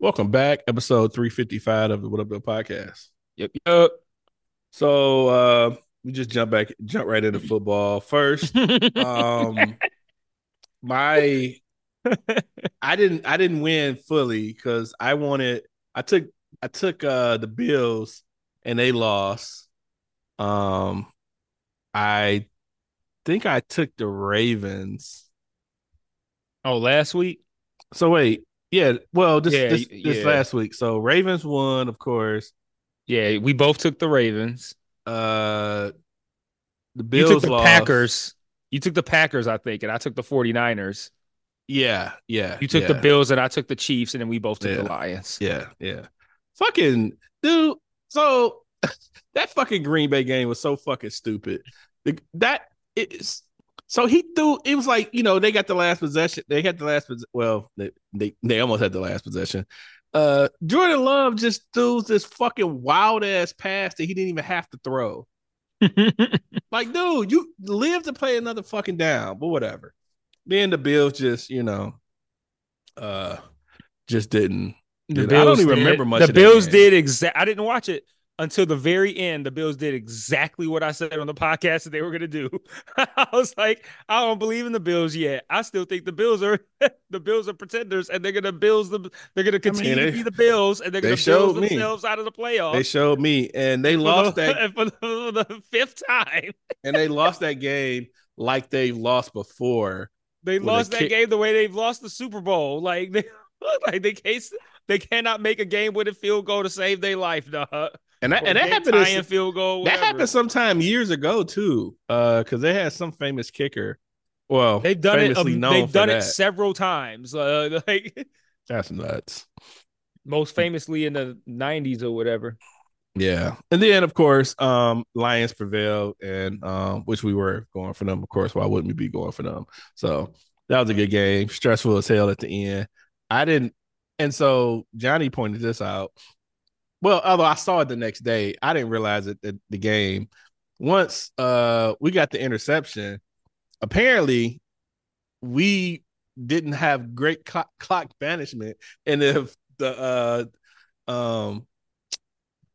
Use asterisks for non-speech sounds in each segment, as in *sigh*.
Welcome back, episode 355 of the What Up, Though podcast. Yep, yep. So, uh, we just jump back, jump right into football. First, *laughs* um, my, I didn't, I didn't win fully because I wanted, I took, I took, uh, the Bills and they lost. Um, I think I took the Ravens. oh, last week? So wait, yeah, well, this Yeah, this, this yeah. last week. So Ravens won, of course. Yeah, we both took the Ravens. Uh, the You took the lost. Packers. You took the Packers, I think, and I took the 49ers. Yeah, yeah. You took the Bills and I took the Chiefs, and then we both took the Yeah. Lions. Yeah, yeah. Fucking dude. So *laughs* that fucking Green Bay game was so fucking stupid. That is. So he threw. It was like you know they got the last possession. They had the last. Well, they they, they almost had the last possession. Uh, Jordan Love just threw this fucking wild ass pass that he didn't even have to throw. *laughs* Like, dude, you live to play another fucking down, but whatever. Then the Bills just, you know, uh, just didn't. The I don't even did- remember much. The Bills did exact. I didn't watch it until the very end. The Bills did exactly what I said on the podcast that they were going to do. *laughs* I was like, I don't believe in the Bills yet. I still think the Bills are *laughs* the Bills are pretenders, and they're going to Bills the they're going to continue they- to be the Bills, and they're going to build showed me. themselves out of the playoffs. They showed me, and they lost the, that, *laughs* for the, for the fifth time. and they lost that game like they've lost before. They lost that kick- game the way they've lost the Super Bowl. Like they like they case they cannot make a game with a field goal to save their life, dog. And that, and that happened. in- field goal. that happened sometime years ago too. Uh, because they had some famous kicker. Well, They've done it. Um, they've done it several times. Uh, *laughs* like That's nuts. most famously in the '90s or whatever. Yeah. And then of course, um, Lions prevailed and um, which we were going for them, of course. Why wouldn't we be going for them? So that was a good game. Stressful as hell at the end. I didn't and so Johnny pointed this out. Well, although I saw it the next day, I didn't realize it the, the game. Once uh we got the interception, apparently we didn't have great clock, clock management. And if the uh um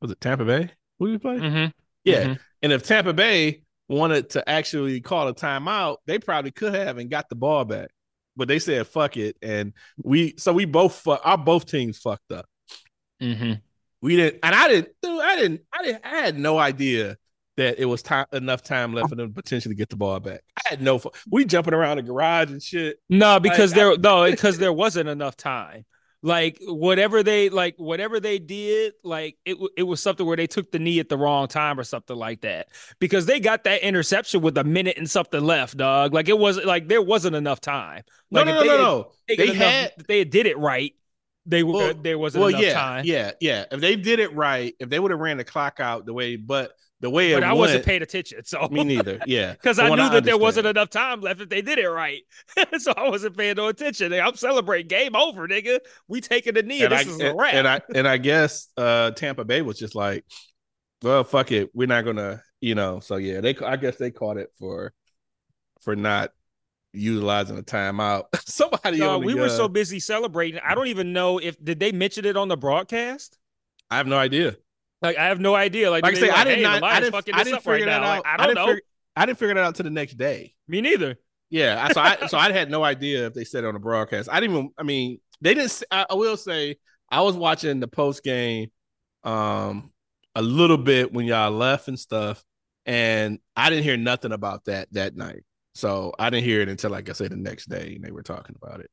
was it Tampa Bay? Who we play? Mm-hmm. Yeah. Mhm. And if Tampa Bay wanted to actually call a timeout, they probably could have and got the ball back. But they said fuck it. And we so we both fu- our both teams fucked up. Mm-hmm. We didn't and I didn't dude, I didn't I didn't I had no idea that it was time enough time left for them to potentially get the ball back. I had no we jumping around the garage and shit. No, because Like, I- there no because there wasn't enough time. Like whatever they like whatever they did, like it it was something where they took the knee at the wrong time or something like that. Because they got that interception with a minute and something left, dog. Like it wasn't like there wasn't enough time. No, Like no, no, they no, had no. taken They enough- had if they did it right. They were Well- there wasn't well, enough yeah, time. yeah, yeah. If they did it right, if they would have ran the clock out the way, but the way But I wasn't went, paying attention, so me neither. *laughs* Yeah, because I knew that there wasn't enough time left if they did it right. *laughs* so I wasn't paying no attention. I'm celebrating. Game over, nigga. We taking the knee. And, and this I is a and, wrap. and I and I guess uh Tampa Bay was just like, well, fuck it, we're not gonna, you know. So yeah, they I guess they caught it for for not utilizing a timeout. *laughs* Somebody No, we were uh, so busy celebrating. I don't even know if did they mention it on the broadcast. I have no idea. Like I have no idea. Like, Like I say, they I did hey, not. The I didn't. I didn't up right figure that out. Like, I I don't didn't know. figure. I didn't figure that out to the next day. Me neither. Yeah, I- so I so I *laughs* had no idea if they said it on the broadcast. I didn't even. I mean, they didn't. I will say I was watching the post game, um, a little bit when y'all left and stuff, and I didn't hear nothing about that that night. So I didn't hear it until, like I said, the next day, and they were talking about it.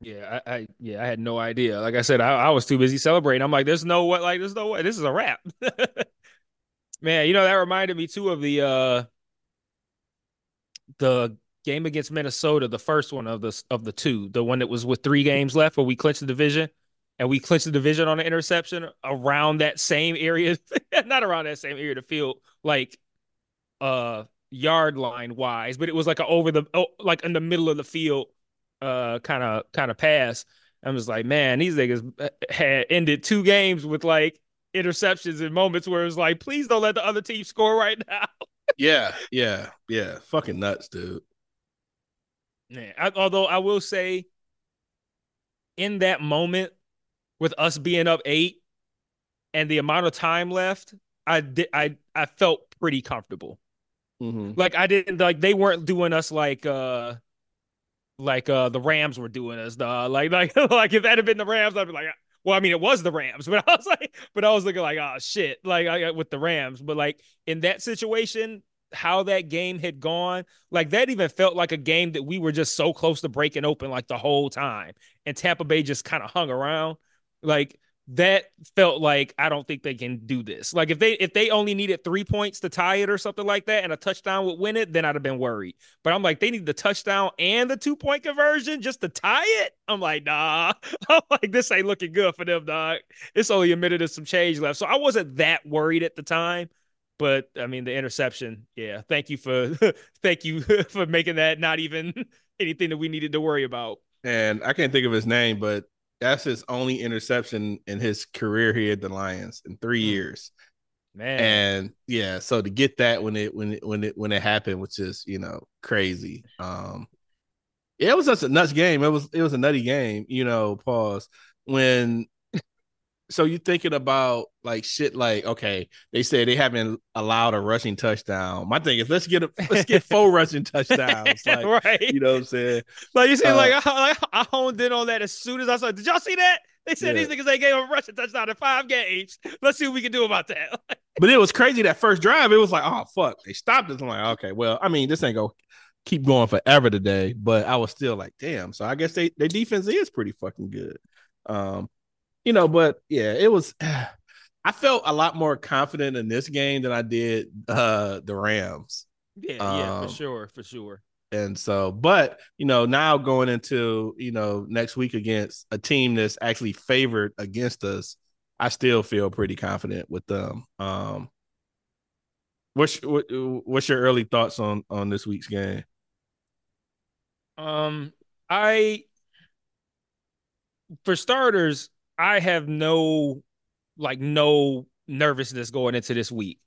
Yeah, I, I yeah, I had no idea. Like I said, I, I was too busy celebrating. I'm like, there's no what, like, there's no way. This is a wrap. *laughs* Man, you know that reminded me too of the uh the game against Minnesota, the first one of the of the two, the one that was with three games left where we clinched the division. and we clinched the division on an interception around that same area, *laughs* not around that same area of the field, like uh yard line wise, but it was like a over the oh, like in the middle of the field uh kind of kind of pass. I was like, man, these niggas uh, had ended two games with like interceptions and moments where it was like, please don't let the other team score right now. *laughs* yeah, yeah, yeah. Fucking nuts, dude. Yeah. I, although I will say, in that moment, with us being up eight and the amount of time left, I did I I felt pretty comfortable. Mm-hmm. Like I didn't like they weren't doing us like uh like uh the Rams were doing us. Uh, like like *laughs* like if that had been the Rams, I'd be like, well, I mean, it was the Rams, *laughs* but I was like, but I was looking like, oh shit, like I, with the Rams. But like in that situation, how that game had gone, like that even felt like a game that we were just so close to breaking open like the whole time, and Tampa Bay just kind of hung around. Like that felt like I don't think they can do this. Like if they if they only needed three points to tie it or something like that, and a touchdown would win it, then I'd have been worried. But I'm like, they need the touchdown and the two point conversion just to tie it. I'm like, nah. *laughs* I'm like, this ain't looking good for them, dog. It's only a minute and some change left, so I wasn't that worried at the time. But I mean, the interception, yeah. Thank you for *laughs* thank you *laughs* for making that not even anything that we needed to worry about. And I can't think of his name, but that's his only interception in his career here at the Lions in three mm. years. Man. And yeah, so to get that when it when it when it when it happened, which is you know crazy. Um yeah, it was just a nuts game. It was it was a nutty game, you know, pause. When so you thinking about like shit like okay they say they haven't allowed a rushing touchdown. My thing is let's get a let's get *laughs* four rushing touchdowns *laughs* like, right. you know what i'm saying? Like you see uh, like I, I, honed in on that as soon as i saw did y'all see that? They said yeah. these niggas they gave a rushing touchdown in five games. Let's see what we can do about that. *laughs* But it was crazy that first drive it was like oh fuck they stopped it i'm like okay well i mean this ain't gonna keep going forever today but i was still like damn so i guess they their defense is pretty fucking good. Um you know, but yeah, it was. *sighs* I felt a lot more confident in this game than I did uh the Rams. Yeah, um, yeah, for um, sure, for sure. And so, but you know, now going into you know next week against a team that's actually favored against us, I still feel pretty confident with them. Um, what's what, what's your early thoughts on on this week's game? Um, I for starters, I have no like no nervousness going into this week.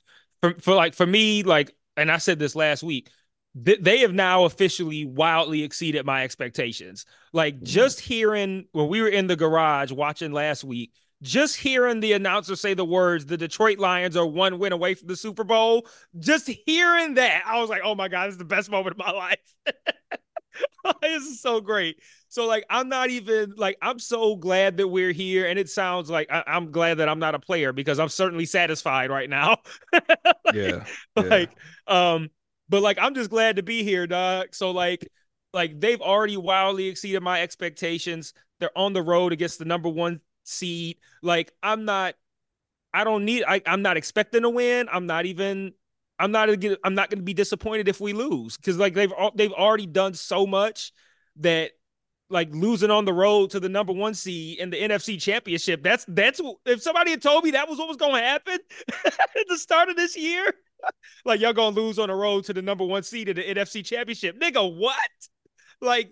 For for like for me, like, and I said this last week, th- they have now officially wildly exceeded my expectations. Like mm-hmm. just hearing when we were in the garage watching last week, just hearing the announcer say the words, the Detroit Lions are one win away from the Super Bowl, just hearing that, I was like, oh my God, this is the best moment of my *laughs* life. *laughs* this is so great. So like I'm not even like I'm so glad that we're here, and it sounds like I, am glad that I'm not a player because I'm certainly satisfied right now. *laughs* like, yeah, yeah. Like um, but like I'm just glad to be here, dog. So like like they've already wildly exceeded my expectations. They're on the road against the number one seed. Like I'm not. I don't need. I, I'm not expecting to win. I'm not even I'm not gonna I'm not going to be disappointed if we lose because like they've they've already done so much that like losing on the road to the number one seed in the NFC Championship. That's that's if somebody had told me that was what was going to happen *laughs* at the start of this year, *laughs* like y'all gonna lose on the road to the number one seed in the NFC Championship, nigga. What? Like,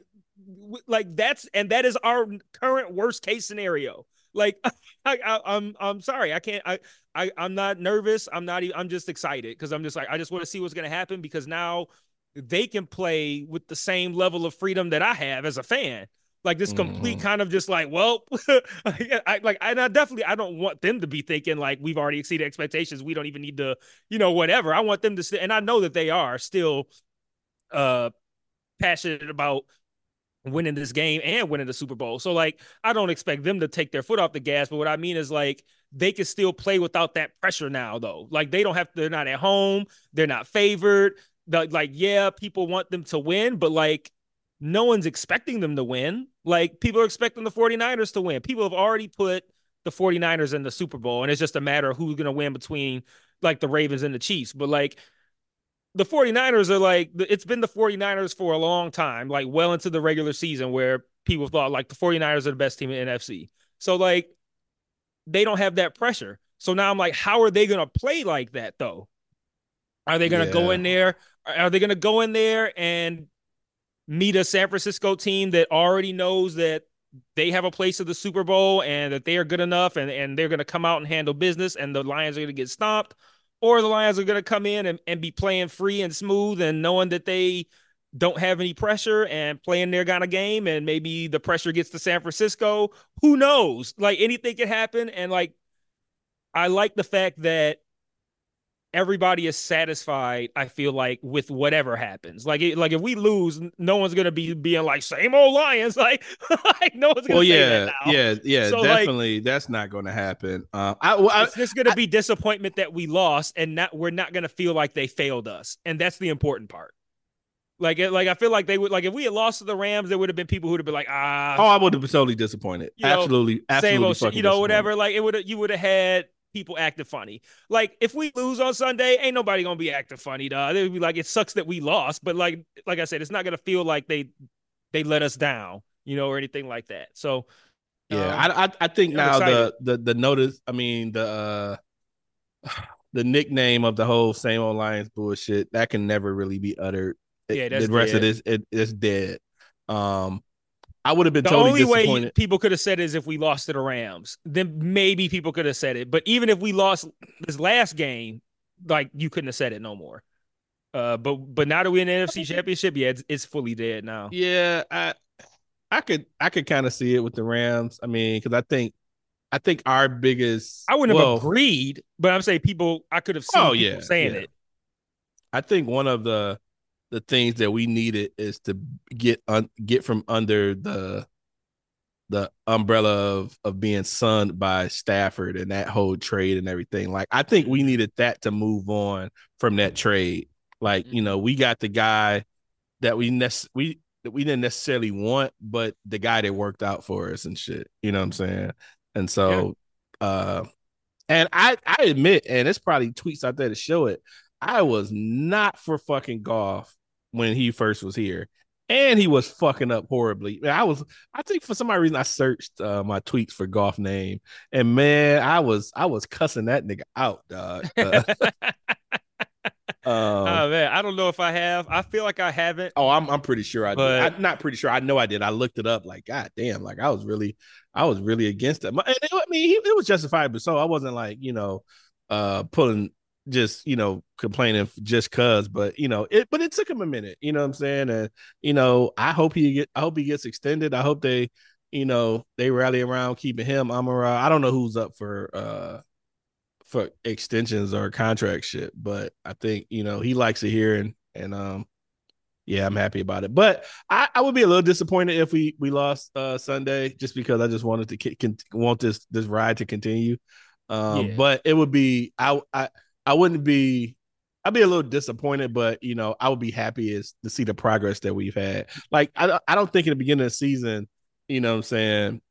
like that's and that is our current worst case scenario. Like, *laughs* I, I, I'm I'm sorry, I can't. I I I'm not nervous. I'm not. I'm just excited because I'm just like I just want to see what's gonna happen because now they can play with the same level of freedom that I have as a fan. Like this complete mm. kind of just like, well, *laughs* I like, and I definitely I don't want them to be thinking like we've already exceeded expectations. We don't even need to, you know, whatever. I want them to, st- and I know that they are still uh passionate about winning this game and winning the Super Bowl. So like I don't expect them to take their foot off the gas, but what I mean is like they can still play without that pressure now though. Like they don't have they're not at home, they're not favored. The, like yeah, people want them to win, but like no one's expecting them to win. Like people are expecting the 49ers to win. People have already put the 49ers in the Super Bowl and it's just a matter of who's going to win between like the Ravens and the Chiefs. But like the 49ers are like it's been the 49ers for a long time, like well into the regular season where people thought like the 49ers are the best team in NFC. So like they don't have that pressure. So now I'm like, how are they gonna play like that though? Are they gonna yeah. go in there? Are they gonna go in there and meet a San Francisco team that already knows that they have a place at the Super Bowl and that they are good enough and, and they're going to come out and handle business and the Lions are going to get stomped? Or the Lions are going to come in and, and be playing free and smooth and knowing that they don't have any pressure and playing their kind of game and maybe the pressure gets to San Francisco. Who knows? Like anything can happen. And like, I like the fact that everybody is satisfied. I feel like with whatever happens. Like, it, like if we lose, no one's gonna be being like same old Lions. *laughs* Like, like no one's gonna. Well, yeah, yeah, yeah. So, definitely, like, that's not going to happen. Uh, I, I, it's just gonna I, be disappointment that we lost, and not we're not gonna feel like they failed us, and that's the important part. Like, like I feel like they would like if we had lost to the Rams, there would have been people who would have been like, ah. Oh, I would have been totally disappointed. You know, absolutely, absolutely. Same old you know, whatever. Like it would have, you would have had people acting funny. Like if we lose on Sunday, ain't nobody gonna be acting funny, dog. They would be like, it sucks that we lost, but like, like I said, it's not gonna feel like they they let us down, you know, or anything like that. So, yeah, um, I, I I think now the the the notice, I mean the. uh *sighs* the nickname of the whole same old Lions bullshit that can never really be uttered yeah, the rest of this it, it's dead. Um, I would have been totally. the totally only way people could have said is if we lost to the Rams, then maybe people could have said it. But even if we lost this last game, like you couldn't have said it no more. Uh, but but now that we're in the NFC Championship, yeah, it's, it's fully dead now. Yeah, I I could I could kind of see it with the Rams. I mean, because I think I think our biggest I wouldn't well, have agreed, but I'm saying people I could have seen oh, yeah, saying yeah. it. I think one of the the things that we needed is to get un, get from under the the umbrella of of being sunned by Stafford and that whole trade and everything. Like I think we needed that to move on from that trade. Like you know, we got the guy that we nec- we that we didn't necessarily want, but the guy that worked out for us and shit. You know what I'm saying? And so, yeah. uh, and I I admit, and it's probably tweets out there to show it. I was not for fucking Goff when he first was here. And he was fucking up horribly. I was, I think for some reason I searched uh, my tweets for Goff name, and man, I was, I was cussing that nigga out, dog. *laughs* Uh, *laughs* um, oh man, I don't know if I have. I feel like I haven't. Oh, I'm, I'm pretty sure I but... did. I'm not pretty sure. I know I did. I looked it up. Like, god damn, like I was really, I was really against it. And it, I mean, it was justifiable. So I wasn't like, you know, uh, pulling just you know complaining just cuz but you know it but it took him a minute you know what i'm saying? And you know i hope he get i hope he gets extended. I hope they you know they rally around keeping him Amon-Ra i don't know who's up for uh for extensions or contract shit but i think you know he likes it here and and um yeah i'm happy about it. But i i would be a little disappointed if we we lost uh sunday just because i just wanted to can, want this this ride to continue. Um yeah. but it would be i i I wouldn't be I'd be a little disappointed, but you know, I would be happy as to see the progress that we've had. Like I I don't think in the beginning of the season, you know what I'm saying,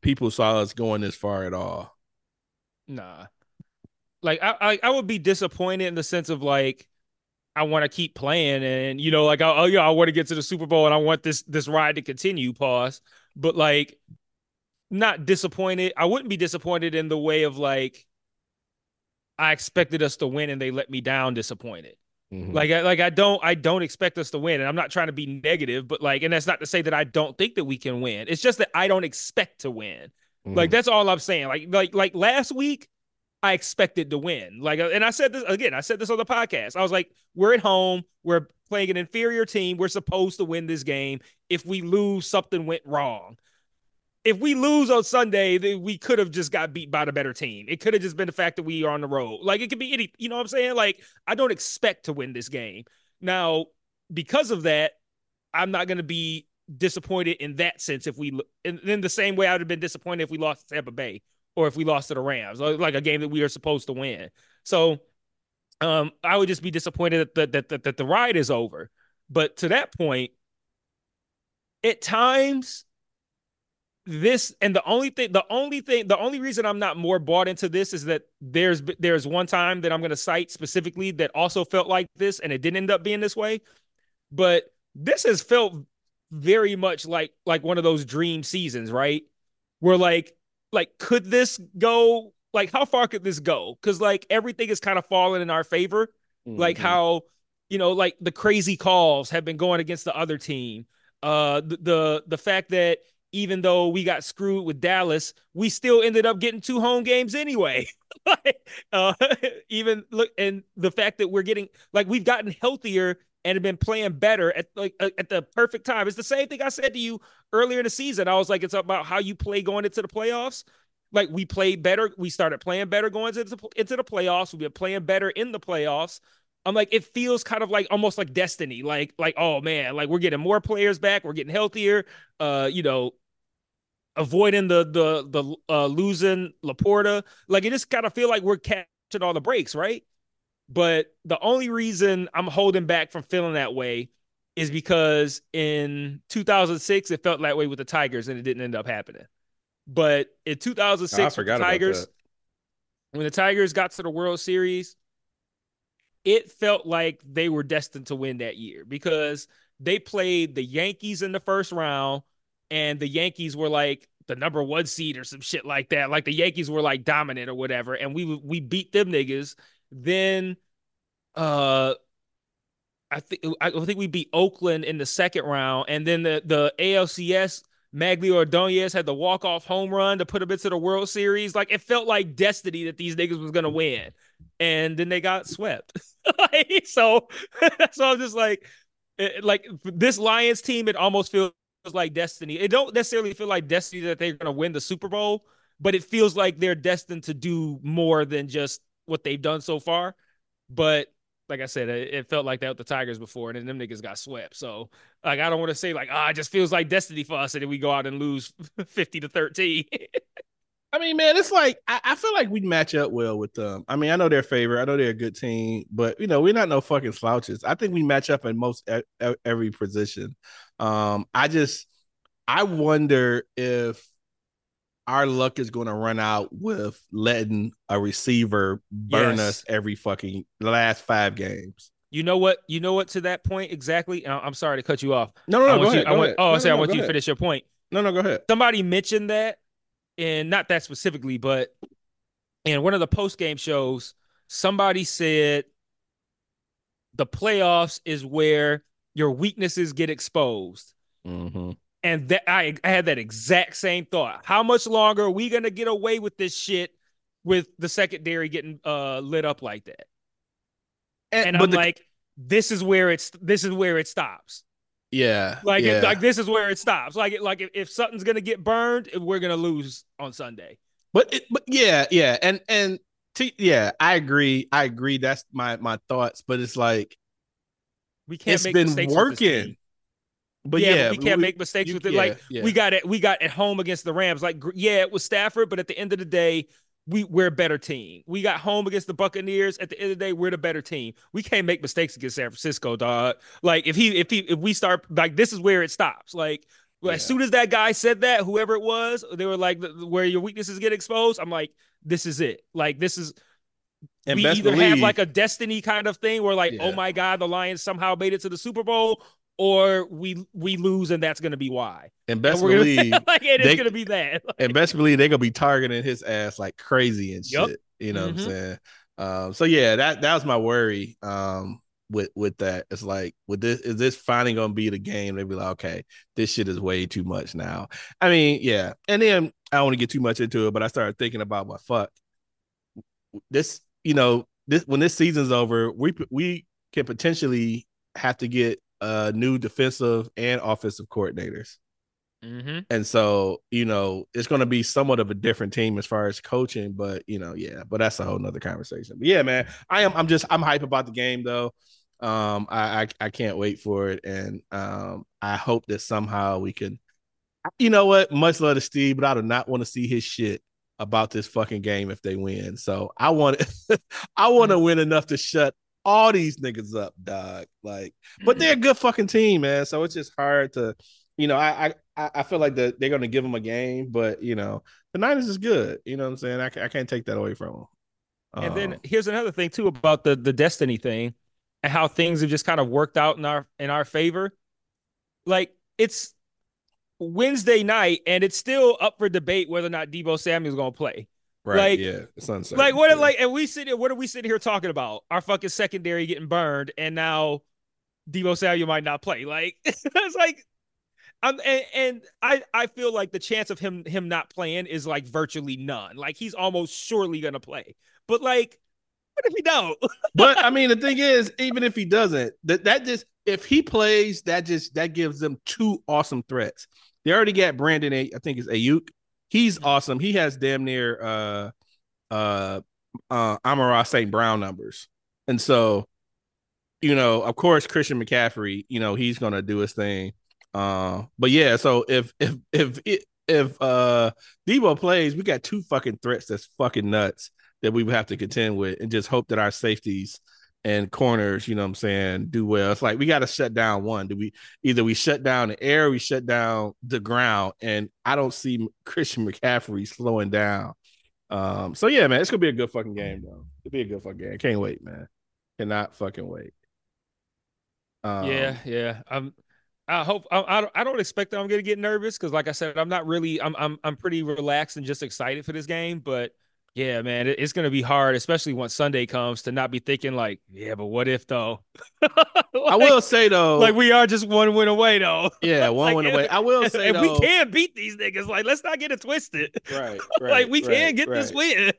people saw us going this far at all. Nah. Like I I, I would be disappointed in the sense of like I want to keep playing and you know, like oh yeah, I want to get to the Super Bowl and I want this this ride to continue, pause. But like not disappointed. I wouldn't be disappointed in the way of like I expected us to win and they let me down disappointed. Mm-hmm. Like I like I don't I don't expect us to win. And I'm not trying to be negative, but like, and that's not to say that I don't think that we can win. It's just that I don't expect to win. Mm-hmm. Like that's all I'm saying. Like like like last week, I expected to win. Like and I said this again, I said this on the podcast. I was like, we're at home, we're playing an inferior team, we're supposed to win this game. If we lose, something went wrong if we lose on Sunday, then we could have just got beat by the better team. It could have just been the fact that we are on the road. Like it could be any, you know what I'm saying? Like I don't expect to win this game. Now, because of that, I'm not going to be disappointed in that sense if we in, in the same way I would have been disappointed if we lost to Tampa Bay or if we lost to the Rams, like a game that we are supposed to win. So, um, I would just be disappointed that that, that, that the ride is over. But to that point, at times this and the only thing the only thing the only reason i'm not more bought into this is that there's there's one time that i'm going to cite specifically that also felt like this and it didn't end up being this way but this has felt very much like like one of those dream seasons right where like like could this go like how far could this go? Because like everything is kind of falling in our favor. Mm-hmm. Like how you know, like the crazy calls have been going against the other team. Uh, the, the the fact that even though we got screwed with Dallas, we still ended up getting two home games anyway. *laughs* like, uh, *laughs* even look, and the fact that we're getting like we've gotten healthier and have been playing better at like at the perfect time. It's the same thing I said to you earlier in the season. I was like, it's about how you play going into the playoffs. Like we played better, we started playing better going into the, into the playoffs. We've been playing better in the playoffs. I'm like, it feels kind of like almost like destiny. Like, like, oh man, like we're getting more players back, we're getting healthier. Uh, you know, avoiding the the the uh, losing Laporta. Like it just kind of feel like we're catching all the breaks, right? But the only reason I'm holding back from feeling that way is because in 2006 it felt that way with the Tigers and it didn't end up happening. But in 2006, oh, the Tigers, when the Tigers got to the World Series, it felt like they were destined to win that year because they played the Yankees in the first round and the Yankees were like the number one seed or some shit like that. Like the Yankees were like dominant or whatever, and we we beat them niggas. Then, uh, I think I think we beat Oakland in the second round, and then the the ALCS. Magglio Ordonez had the walk off home run to put them into the World Series. Like it felt like destiny that these niggas was gonna win, and then they got swept. *laughs* so, *laughs* so I'm just like, like this Lions team. It almost feels like destiny. It don't necessarily feel like destiny that they're going to win the Super Bowl, but it feels like they're destined to do more than just what they've done so far. But like I said, it, felt like that with the Tigers before, and then them niggas got swept. So like I don't want to say like ah, it just feels like destiny for us, and then we go out and lose *laughs* fifty to thirteen. I mean, man, it's like I, I, feel like we match up well with them. I mean, I know they're favorite. I know they're a good team, but you know, we're not no fucking slouches. I think we match up in most every position. Um, I just I wonder if our luck is going to run out with letting a receiver burn yes. us every fucking last five games. You know what? You know what? To that point exactly. I'm sorry to cut you off. No, no, no. go ahead, I want, Oh, no, I say no, I want you ahead. to finish your point. No, no, go ahead. Somebody mentioned that, and not that specifically, but in one of the post game shows, somebody said the playoffs is where your weaknesses get exposed. Mm-hmm. And that I, I had that exact same thought. How much longer are we gonna get away with this shit with the secondary getting uh lit up like that? And, and I'm the, like, this is where it's this is where it stops. Yeah, like yeah. like this is where it stops. Like like if, if something's gonna get burned, we're gonna lose on Sunday. But it, but yeah, yeah, and and t- yeah, I agree. I agree. That's my my thoughts. But it's like we can't. It's been working. But yeah, yeah but we can't we, make mistakes you, with it. Yeah, like yeah. we got it, we got at home against the Rams. Like yeah, it was Stafford, but at the end of the day, we we're a better team. We got home against the Buccaneers. At the end of the day, we're the better team. We can't make mistakes against San Francisco, dog. Like if he if he if we start like this is where it stops. Like as soon as that guy said that, whoever it was, they were like where your weaknesses get exposed. I'm like, this is it. Like this is and we either believe, have like a destiny kind of thing where like, oh yeah. oh my God, the Lions somehow made it to the Super Bowl, or we we lose and that's going to be why. And best and *laughs* believe gonna, like it is going to be that. Like, *laughs* and best believe they're going to be targeting his ass like crazy and yep. shit. You know mm-hmm. what I'm mm-hmm. saying? Um, so yeah, that that was my worry. Um, with with that, it's like with this is this finally going to be the game? They be like, okay, this shit is way too much now. I mean, yeah. And then I don't want to get too much into it, but I started thinking about what fuck this. You know, this when this season's over, we we can potentially have to get uh, new defensive and offensive coordinators. Mm-hmm. And so, you know, it's going to be somewhat of a different team as far as coaching, but you know, yeah, but that's a whole nother conversation. But yeah, man, I am, I'm just, I'm hype about the game though. Um, I, I, I can't wait for it. And, um, I hope that somehow we can, you know what, much love to Steve, but I do not want to see his shit about this fucking game if they win. So I want, *laughs* I want to win enough to shut all these niggas up, dog. Like, but they're a good fucking team, man. So it's just hard to, you know, I I I feel like the, they're gonna give them a game, but you know, the Niners is good. You know what I'm saying? I, I can't take that away from them. And um, then here's another thing too about the the destiny thing and how things have just kind of worked out in our in our favor. Like it's Wednesday night, and it's still up for debate whether or not Deebo Samuel's going to play. Right. Like- yeah. It's uncertain. Like what? Yeah. Like, and we sit here. What are we sitting here talking about? Our fucking secondary getting burned, and now Deebo Samuel might not play. Like *laughs* it's like, I'm and, and I I feel like the chance of him him not playing is like virtually none. Like he's almost surely gonna play. But like, what if he don't? *laughs* but I mean, the thing is, even if he doesn't, that that just if he plays, that just that gives them two awesome threats. They already got Brandon. A, I think it's Aiyuk. He's awesome. He has damn near uh uh uh Amon-Ra St. Brown numbers, and so you know, of course, Christian McCaffrey. You know, he's gonna do his thing. Uh, but yeah, so if if if if, if uh Deebo plays, we got two fucking threats that's fucking nuts that we would have to contend with and just hope that our safeties and corners, you know what I'm saying, do well. It's like we got to shut down one. Do we either we shut down the air, we shut down the ground, and I don't see Christian McCaffrey slowing down. Um, so yeah, man, it's gonna be a good fucking game, though. It'll be a good fucking game. Can't wait, man. Cannot fucking wait. Um, yeah, yeah. I'm. I hope I. I don't expect that I'm going to get nervous because, like I said, I'm not really. I'm. I'm. I'm pretty relaxed and just excited for this game. But yeah, man, it's going to be hard, especially once Sunday comes, to not be thinking like, yeah, but what if though? *laughs* I will say though, Like we are just one win away though. *laughs* yeah, one like, went away. I will *laughs* say and though, we can beat these niggas. Like, let's not get it twisted. right, right, like we can right, get this win.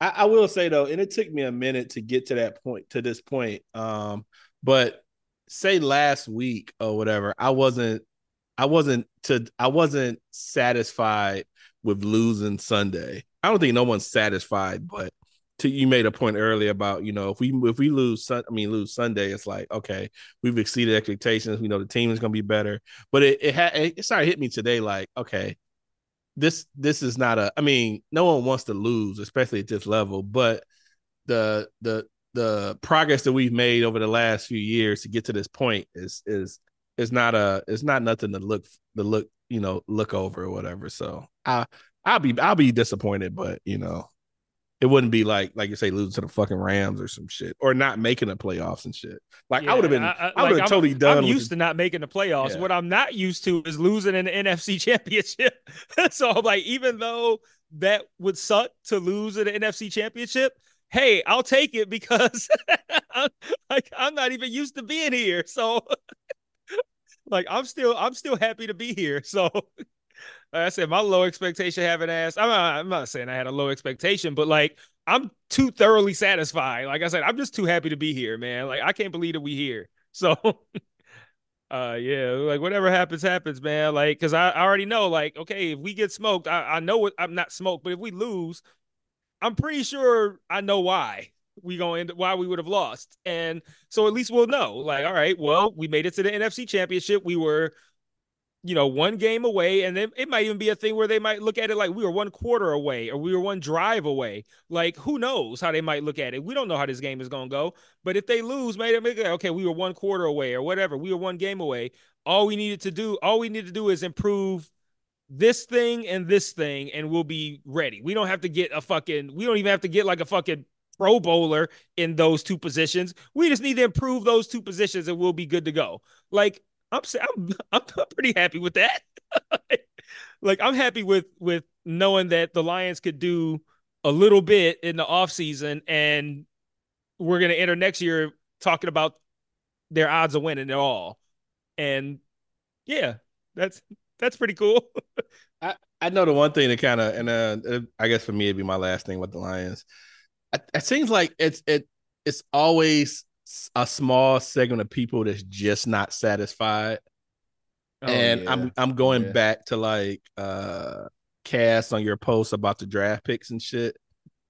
I, I will say though, and it took me a minute to get to that point to this point. Um, but say last week or whatever, I wasn't I wasn't to I wasn't satisfied with losing Sunday. I don't think no one's satisfied, but to you made a point earlier about you know if we if we lose Sun I mean lose Sunday, it's like okay we've exceeded expectations. We know the team is going to be better, but it it had it started hit me today like okay this this is not a I mean no one wants to lose especially at this level, but the the the progress that we've made over the last few years to get to this point is is is not a it's not nothing to look to look you know look over or whatever. So I I'll be I'll be disappointed, but you know it wouldn't be like like you say losing to the fucking Rams or some shit or not making the playoffs and shit. Like I would have been I, would like, have I'm- totally done. I'm used to not making the playoffs. Yeah. What I'm not used to is losing an NFC *laughs* championship. *laughs* so I'm like, even though that would suck to lose an NFC championship, hey, I'll take it because *laughs* I'm, like I'm not even used to being here. So like I'm still I'm still happy to be here. So I said, my low expectation haven't asked. I'm not, I'm not saying I had a low expectation, but like I'm too thoroughly satisfied. Like I said, I'm just too happy to be here, man. Like I can't believe that we here. *laughs* So uh yeah, like whatever happens, happens, man. Like, cause I, I already know, like, okay, if we get smoked, I, I know I'm not smoked, but if we lose, I'm pretty sure I know why we going to why we would have lost. And so at least we'll know. Like, all right, well, we made it to the NFC championship. We were you know, one game away, and then it might even be a thing where they might look at it like we were one quarter away or we were one drive away. Like, who knows how they might look at it? We don't know how this game is going to go. But if they lose, maybe okay. We were one quarter away or whatever. We were one game away. All we needed to do, all we need to do is improve this thing and this thing, and we'll be ready. We don't have to get a fucking. We don't even have to get like a fucking Pro Bowler in those two positions. We just need to improve those two positions, and we'll be good to go. Like I'm I'm I'm *laughs* pretty happy with that. *laughs* like I'm happy with with knowing that the Lions could do a little bit in the offseason and we're going to enter next year talking about their odds of winning it all. And yeah, that's that's pretty cool. *laughs* I I know the one thing that kind of, and uh, I guess for me it'd be my last thing with the Lions. It, it seems like it's it it's always a small segment of people that's just not satisfied, and I'm I'm going Oh, Yeah. back to like uh cast on your post about the draft picks and shit,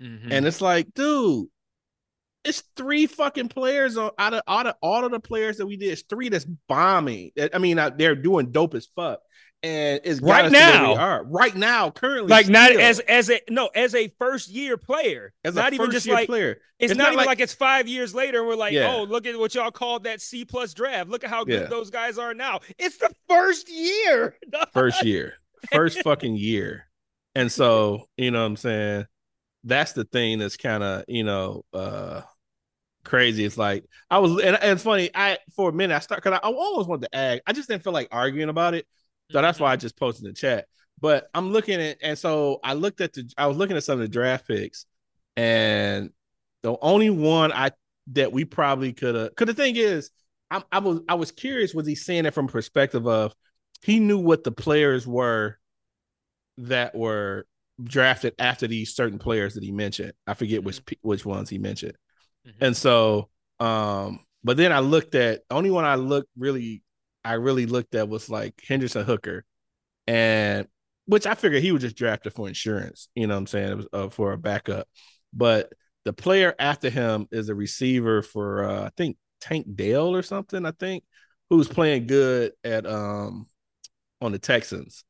Mhm. and it's like, dude. It's three fucking players on out of out of all of the players that we did. It's three that's bombing. I mean, uh, they're doing dope as fuck, and it's Right now. are. right now, currently, like not still. as as a no as a first year player, as not even just like player. It's, It's not, not even like- like, it's five years later and we're like, Yeah. oh, look at what y'all called that C plus draft. Look at how good Yeah. those guys are now. It's the first year. *laughs* first year, first fucking year. And so, you know what I'm saying? That's the thing that's kind of, you know, uh crazy. It's like I was and, and it's funny, I for a minute I start cuz I, I always wanted to ask. I just didn't feel like arguing about it. So that's why I just posted in the chat. But I'm looking at, and so I looked at the, I was looking at some of the draft picks, and the only one I that we probably could have, because the thing is, I, I was I was curious, was he saying it from perspective of he knew what the players were that were drafted after these certain players that he mentioned. I forget which which ones he mentioned. Mm-hmm. And so um but then I looked at only one I looked really I really looked at was like Hendon Hooker and which I figured he was just drafted for insurance, you know what I'm saying, it was uh, for a backup. But the player after him is a receiver for uh, I think Tank Dell or something, I think, who's playing good at um on the Texans.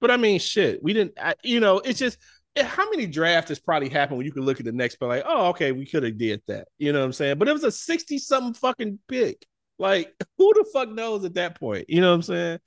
But I mean, shit, we didn't, I, you know, it's just how many drafts has probably happened when you can look at the next play like, oh, okay, we could have did that. You know what I'm saying? But it was a 60 something fucking pick. Like, *laughs* who the fuck knows at that point? You know what I'm saying?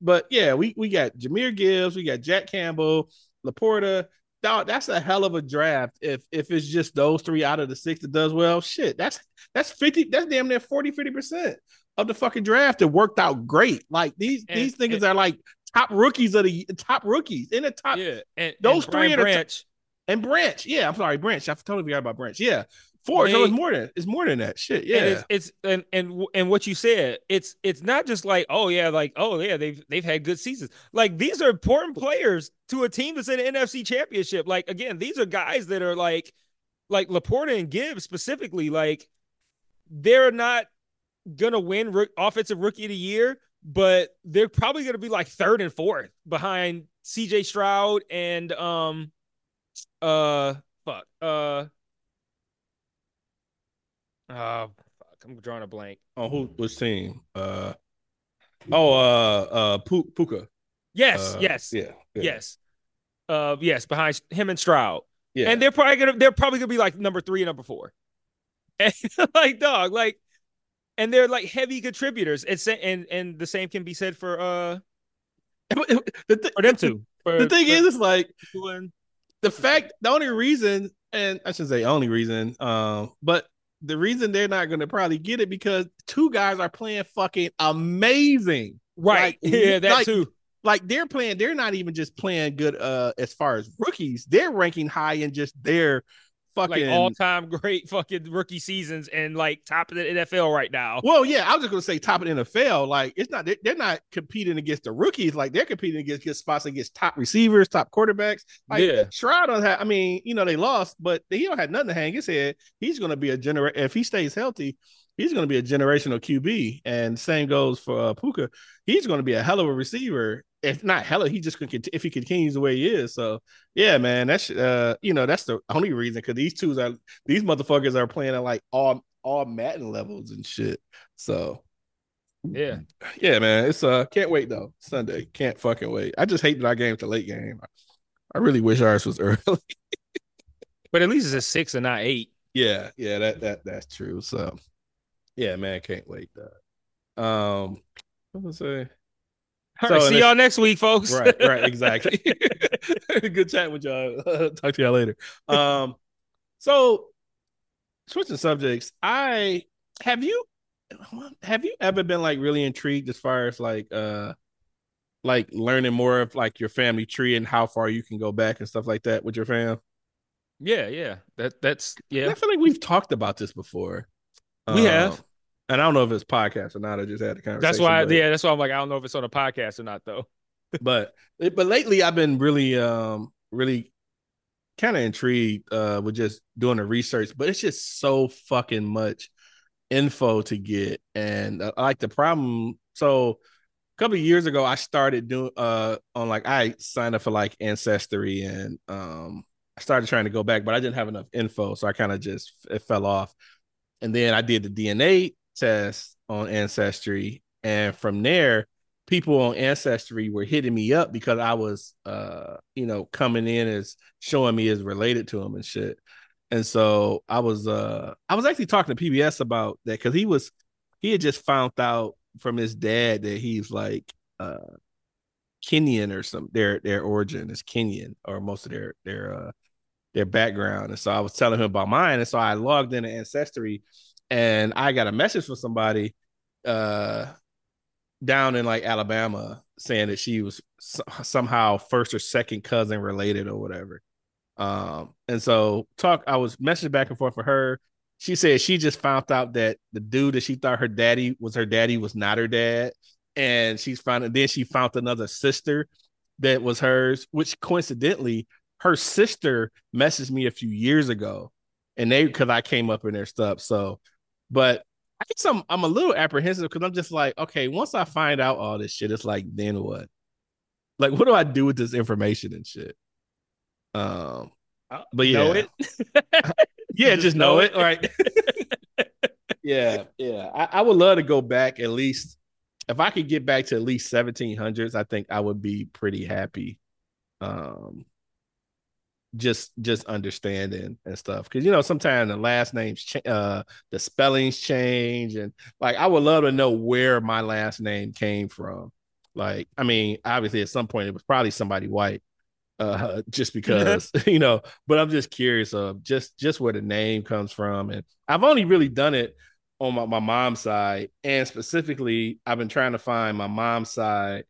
But yeah, we we got Jahmyr Gibbs, we got Jack Campbell, Laporta. Dog, that's a hell of a draft. If if it's just those three out of the six that does well, shit, that's that's 50, that's damn near 40, 50% of the fucking draft that worked out great. Like these And- these things and- are like top rookies of the top rookies in the top Yeah, and Those and three Brian at a ti- Branch. and Branch. Yeah, I'm sorry, Branch. I totally forgot about Branch. Yeah. Four. so it's more than it's more than that. Shit. Yeah. And it's, it's and and and what you said, it's it's not just like oh yeah, like oh yeah, they've they've had good seasons. Like these are important players to a team that's in the NFC Championship. Like again, these are guys that are like like Laporta and Gibbs specifically. Like they're not gonna win rook- offensive rookie of the year, but they're probably gonna be like third and fourth behind C.J. Stroud and um uh fuck uh uh fuck I'm drawing a blank. oh, who which team? Uh oh uh uh Pu- Puka. Yes, Uh, yes, Yeah. yeah, yes. Uh yes, behind him and Stroud. Yeah. And they're probably gonna they're probably gonna be like number three and number four. *laughs* And like dog, like and they're like heavy contributors. It's and and the same can be said for uh *laughs* the, th- for them too. *laughs* For, the thing for is, it's like the fact the only reason, and I shouldn't say only reason, um, but the reason they're not gonna probably get it because two guys are playing fucking amazing. right. Like, *laughs* yeah, that like- too. Like they're playing, they're not even just playing good uh as far as rookies, they're ranking high in just their fucking Like all time great fucking rookie seasons and like top of the NFL right now. Well, yeah, I was just gonna say top of the NFL. Like it's not they- they're not competing against the rookies. Like they're competing against, spots against top receivers, top quarterbacks. Like Yeah. Stroud don't have. I mean, you know they lost, but he don't have nothing to hang his head. He's gonna be a gener. If he stays healthy, he's gonna be a generational QB. And same goes for uh, Puka. He's gonna be a hell of a receiver. If not hella, he just could cont- if he continues the way he is. So yeah, man, that's uh, you know, that's the only reason because these twos are these motherfuckers are playing at like all all Madden levels and shit. So Yeah. yeah, man, it's uh can't wait though. Sunday, can't fucking wait. I just hate that our game's a late game. I really wish ours was *laughs* early. But at least it's a six and not eight. yeah, yeah, that that that's true. So yeah, man, can't wait. Though. Um, what was I say? All So, right, see y'all next week, folks. right, right, *laughs* exactly. *laughs* Good chat with y'all. *laughs* Talk to y'all later. Um, so switching subjects, I have you have you ever been like really intrigued as far as like uh like learning more of like your family tree and how far you can go back and stuff like that with your fam? yeah, yeah. That that's yeah. I feel like we've talked about this before. We have. And I don't know if it's podcast or not. I just had a conversation. That's why, but- yeah, that's why I'm like, I don't know if it's on a podcast or not, though. *laughs* but but lately I've been really um really kind of intrigued uh with just doing the research, but it's just so fucking much info to get, and uh, like the problem. So a couple of years ago, I started doing uh on like I signed up for like Ancestry and um I started trying to go back, but I didn't have enough info, so I kind of just it fell off. And then I did the DNA test on Ancestry, and from there, people on Ancestry were hitting me up because I was, uh, you know, coming in as showing me as related to them and shit. And so I was, uh, I was actually talking to PBS about that because he was, he had just found out from his dad that he's like, uh, Kenyan or some their their origin is Kenyan or most of their their uh their background. And so I was telling him about mine. And so I logged into Ancestry and I got a message from somebody uh down in like Alabama saying that she was somehow first or second cousin related or whatever. Um, and so talk, I was messaging back and forth for her. She said she just found out that the dude that she thought her daddy was her daddy was not her dad, and she's found. And then she found another sister that was hers, which coincidentally, her sister messaged me a few years ago, and they because I came up in their stuff. So, but I guess I'm I'm a little apprehensive because I'm just like, okay, once I find out all this shit, it's like, then what? Like, what do I do with this information and shit? Um, but yeah, Know it? *laughs* yeah, just, know, know it, right? *laughs* yeah, yeah. I, I would love to go back at least if I could get back to at least 1700s. I think I would be pretty happy. Um, just just understanding and stuff. Because you know sometimes the last names cha- uh the spellings change and like i would love to know where my last name came from. Like i mean obviously at some point it was probably somebody white uh *laughs* just *laughs* because *laughs* you know but i'm just curious of just just where the name comes from. And i've only really done it on my, my mom's side. And specifically i've been trying to find my mom's side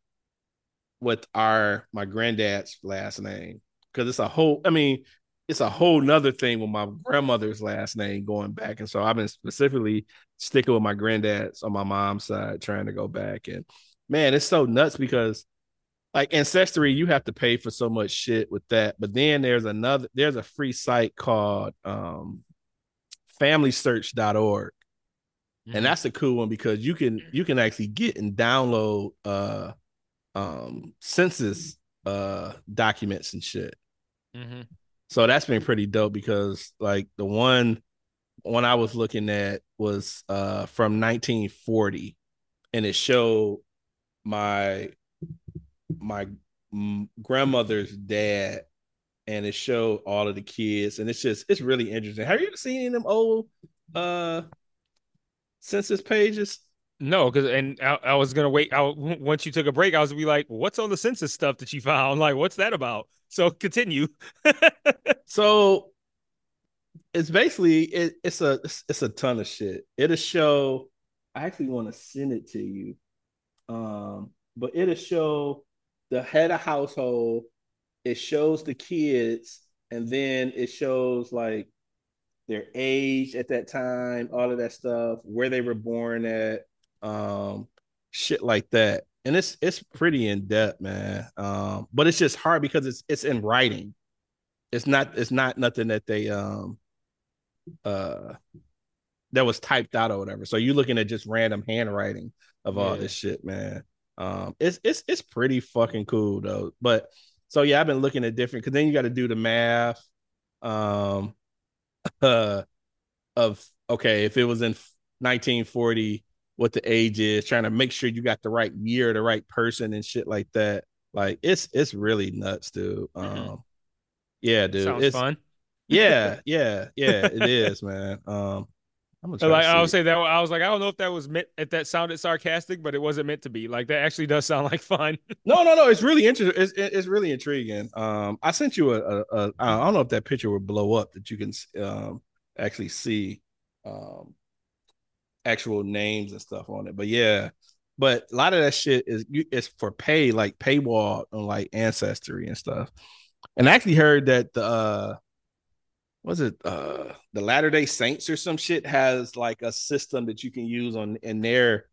with our my granddad's last name because it's a whole i mean it's a whole nother thing with my grandmother's last name going back. And so i've been specifically sticking with my granddad's on my mom's side trying to go back. And man it's so nuts because like ancestry you have to pay for so much shit with that. But then there's another there's a free site called um familysearch.org Mm-hmm. and that's a cool one because you can you can actually get and download uh um census uh documents and shit Mm-hmm. so that's been pretty dope because like the one one I was looking at was uh from 1940 and it showed my my grandmother's dad and it showed all of the kids and it's just it's really interesting. Have you ever seen any of them old uh census pages? No, because and I, I was gonna wait. I, once you took a break, I was be like, "What's on the census stuff that you found? Like, what's that about?" So continue. *laughs* So it's basically it, it's a it's a ton of shit. It'll show. I actually want to send it to you, um, but it'll show the head of household. It shows the kids, and then it shows like their age at that time, all of that stuff, where they were born at, um, shit like that. And it's it's pretty in depth, man. Um, but it's just hard because it's it's in writing it's not it's not nothing that they um uh that was typed out or whatever. So you're looking at just random handwriting of all Yeah. this shit, man. Um it's it's it's pretty fucking cool though. But so yeah, I've been looking at different because then you got to do the math um uh *laughs* of okay, if it was in 1940, what the age is, trying to make sure you got the right year, the right person and shit like that. Like it's it's really nuts, dude. Um Mhm. yeah, dude. Sounds it's fun. *laughs* yeah, yeah, yeah, it is, man. Um, I'm gonna try Like to I would see. say that I was like, I don't know if that was meant if that sounded sarcastic, but it wasn't meant to be. Like that actually does sound like fun. *laughs* No, no, no. It's really interesting. It's, it's really intriguing. Um, I sent you a, a, a. I don't know if that picture would blow up that you can um actually see um actual names and stuff on it. But yeah, but a lot of that shit is it's for pay, like paywall on like ancestry and stuff. And I actually heard that the uh was it uh the Latter Day Saints or some shit has like a system that you can use on in their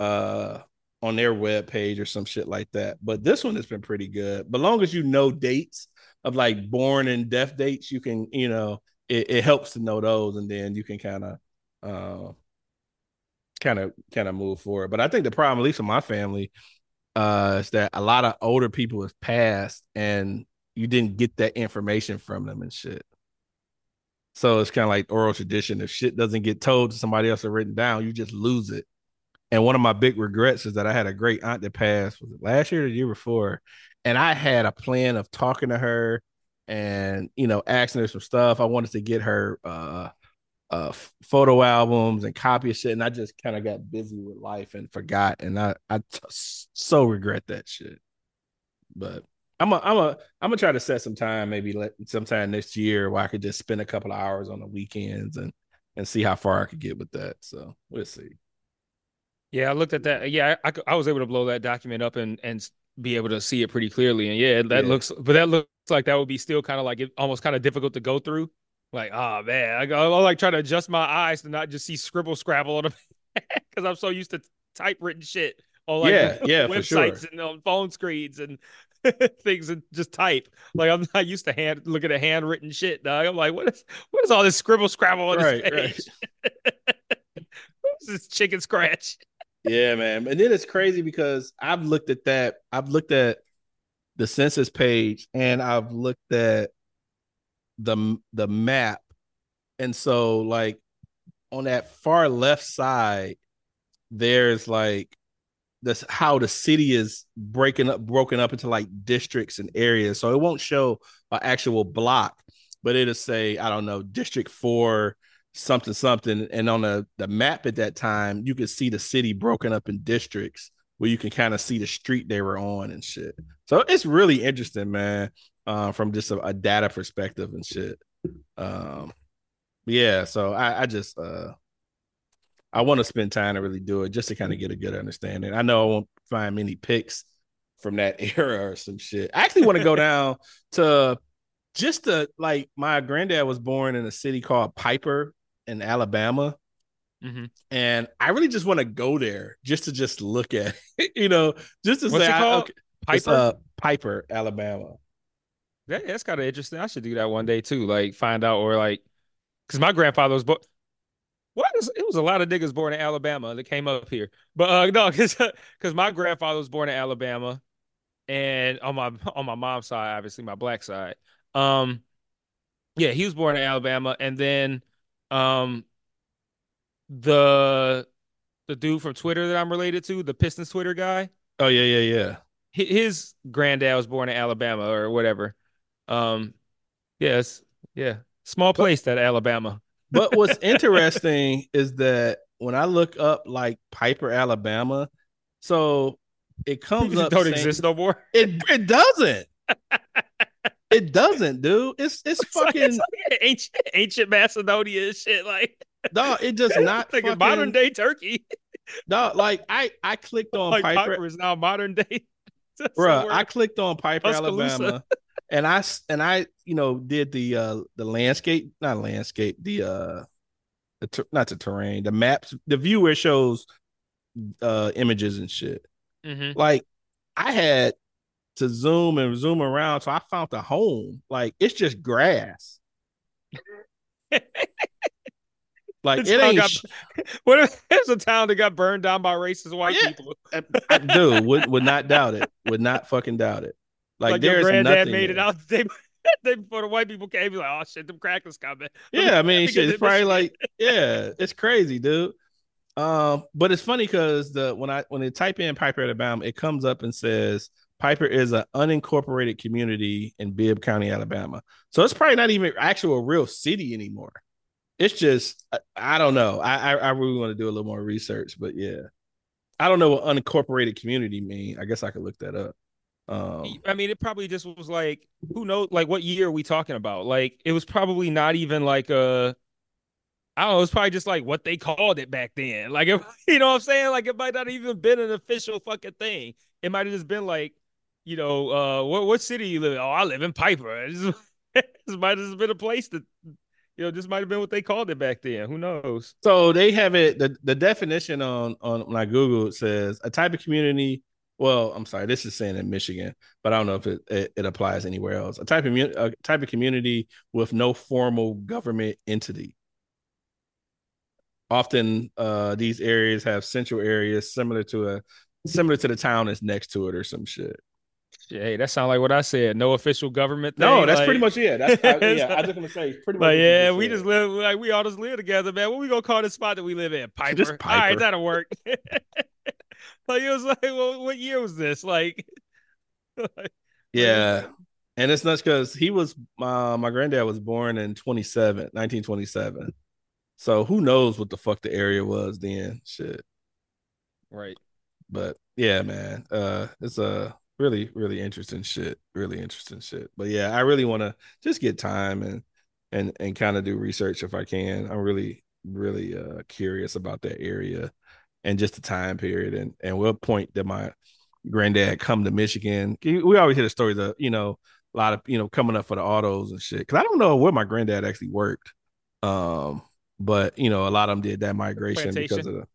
uh on their web page or some shit like that. But this one has been pretty good. But long as you know dates of like born and death dates, you can, you know, it, it helps to know those and then you can kind of uh kind of kind of move forward. But I think the problem, at least in my family, uh, is that a lot of older people have passed and you didn't get that information from them and shit. So it's kind of like oral tradition. If shit doesn't get told to somebody else or written down, you just lose it. And one of my big regrets is that I had a great aunt that passed was it last year or the year before, and I had a plan of talking to her and you know asking her some stuff. I wanted to get her uh uh photo albums and copy of shit, and I just kind of got busy with life and forgot, and I I t- so regret that shit. But I'm a I'm a I'm gonna try to set some time, maybe let sometime next year where I could just spend a couple of hours on the weekends and and see how far I could get with that. So we'll see. Yeah, I looked at that. Yeah, I, I, I was able to blow that document up and and be able to see it pretty clearly. And yeah, that Yeah. looks, but that looks like that would be still kind of like it, almost kind of difficult to go through. Like, oh man, I go, I like trying to adjust my eyes to not just see scribble scrabble on the *laughs* because I'm so used to typewritten shit on like Yeah, yeah, websites and on phone screens and *laughs* things and just type. Like I'm not used to hand looking at handwritten shit. Dog. I'm like, what is what is all this scribble scrabble on Right, *laughs* this page? What's this chicken scratch? Yeah, man. And then it's crazy because I've looked at that. I've looked at the census page and I've looked at the the map. And so like on that far left side, there's like this how the city is breaking up broken up into like districts and areas. So it won't show an actual block, but it'll say, I don't know, district four, something something and on the the map at that time you could see the city broken up in districts where you can kind of see the street they were on and shit so it's really interesting man uh, from just a, a data perspective and shit um yeah so i i just uh i want to spend time to really do it just to kind of get a good understanding i know i won't find many pics from that *laughs* era or some shit i actually want to go *laughs* down to just to like my granddad was born in a city called Piper in Alabama. Mhm. And I really just want to go there just to just look at, it, *laughs* you know, just to What's say, I- okay, Piper. uh, Piper, Alabama. That, that's kind of interesting. I should do that one day too. Like find out or like, because my grandfather was born. What is, it was a lot of niggas born in Alabama that came up here, but uh *laughs* no, because because my grandfather was born in Alabama, and on my on my mom's side, obviously my black side, um, yeah, he was born in Alabama, and then um, the the dude from Twitter that I'm related to, the Pistons Twitter guy, Oh yeah, yeah, yeah. his granddad was born in Alabama or whatever. Um, yes, yeah, small place that Alabama. *laughs* But what's interesting is that when I look up like Piper, Alabama, so it comes *laughs* up don't saying- exist no more. *laughs* It it doesn't. it doesn't, dude. It's it's It's like- fucking it's like ancient, ancient Macedonia shit. Like, no. It does not. like fucking, modern day Turkey. No, like I I clicked on like Piper, Piper is now modern day. *laughs* Bruh. I clicked on Piper. Alabama, and I and I you know did the uh the landscape, not landscape, the uh the ter- not the terrain, the maps, the viewer shows uh images and shit. Mhm. Like I had to zoom and zoom around, so I found the home. Like it's just grass. *laughs* Like This it ain't, got- sh- *laughs* What if there's a town that got burned down by racist white Yeah. people? *laughs* I, *laughs* dude. Would would not doubt it. Would not fucking doubt it. Like, Like, your there's granddad nothing made it out the day, day before the white people came. He's like, oh shit, them crackers coming. Yeah, I mean, shit, it's probably shit. like, yeah, it's crazy, dude. Um, but it's funny because the when I when they type in Piper, Alabama, it comes up and says Piper is an unincorporated community in Bibb County, Alabama. So it's probably not even actual real city anymore. It's just I, don't know. I, I really want to do a little more research, but yeah, I don't know what unincorporated community mean. I guess I could look that up. Um, I mean, it probably just was like, who knows? Like, what year are we talking about? Like, it was probably not even like a. I don't know. It's probably just like what they called it back then. *laughs* Like, it, you know what I'm saying? Like, it might not even been an official fucking thing. It might have just been like, you know, uh, what what city you live in? Oh, I live in Piper. *laughs* This *laughs* might have just been a place that, you know, this might have been what they called it back then. Who knows? So they have it. The, the definition on on I Google says a type of community. Well, I'm sorry, this is saying in Michigan, but I don't know if it, it, it applies anywhere else. A type of a type of community with no formal government entity. Often, uh, these areas have central areas similar to a similar to the town that's next to it or some shit. Hey, that sounds like what I said. No official government. No, that's like- pretty much it. That's I, *laughs* yeah. I just gonna say pretty much. But yeah, we just live like we all just live together, man. What we gonna call this spot that we live in? Piper. Just All right, that'll work. *laughs* like it was like, well, what year was this? Like, *laughs* like, Yeah. And it's nuts because he was uh, my granddad was born in 27, 1927. So who knows what the fuck the area was then? Shit. right. But yeah, man. Uh it's a really, really interesting shit. Really interesting shit. But yeah, I really want to just get time and and and kind of do research if I can. I'm really, really uh curious about that area and just the time period and and what point did my granddad come to Michigan. We always hear the stories of you know a lot of you know coming up for the autos and shit. Because I don't know where my granddad actually worked, um, but you know a lot of them did that migration because of the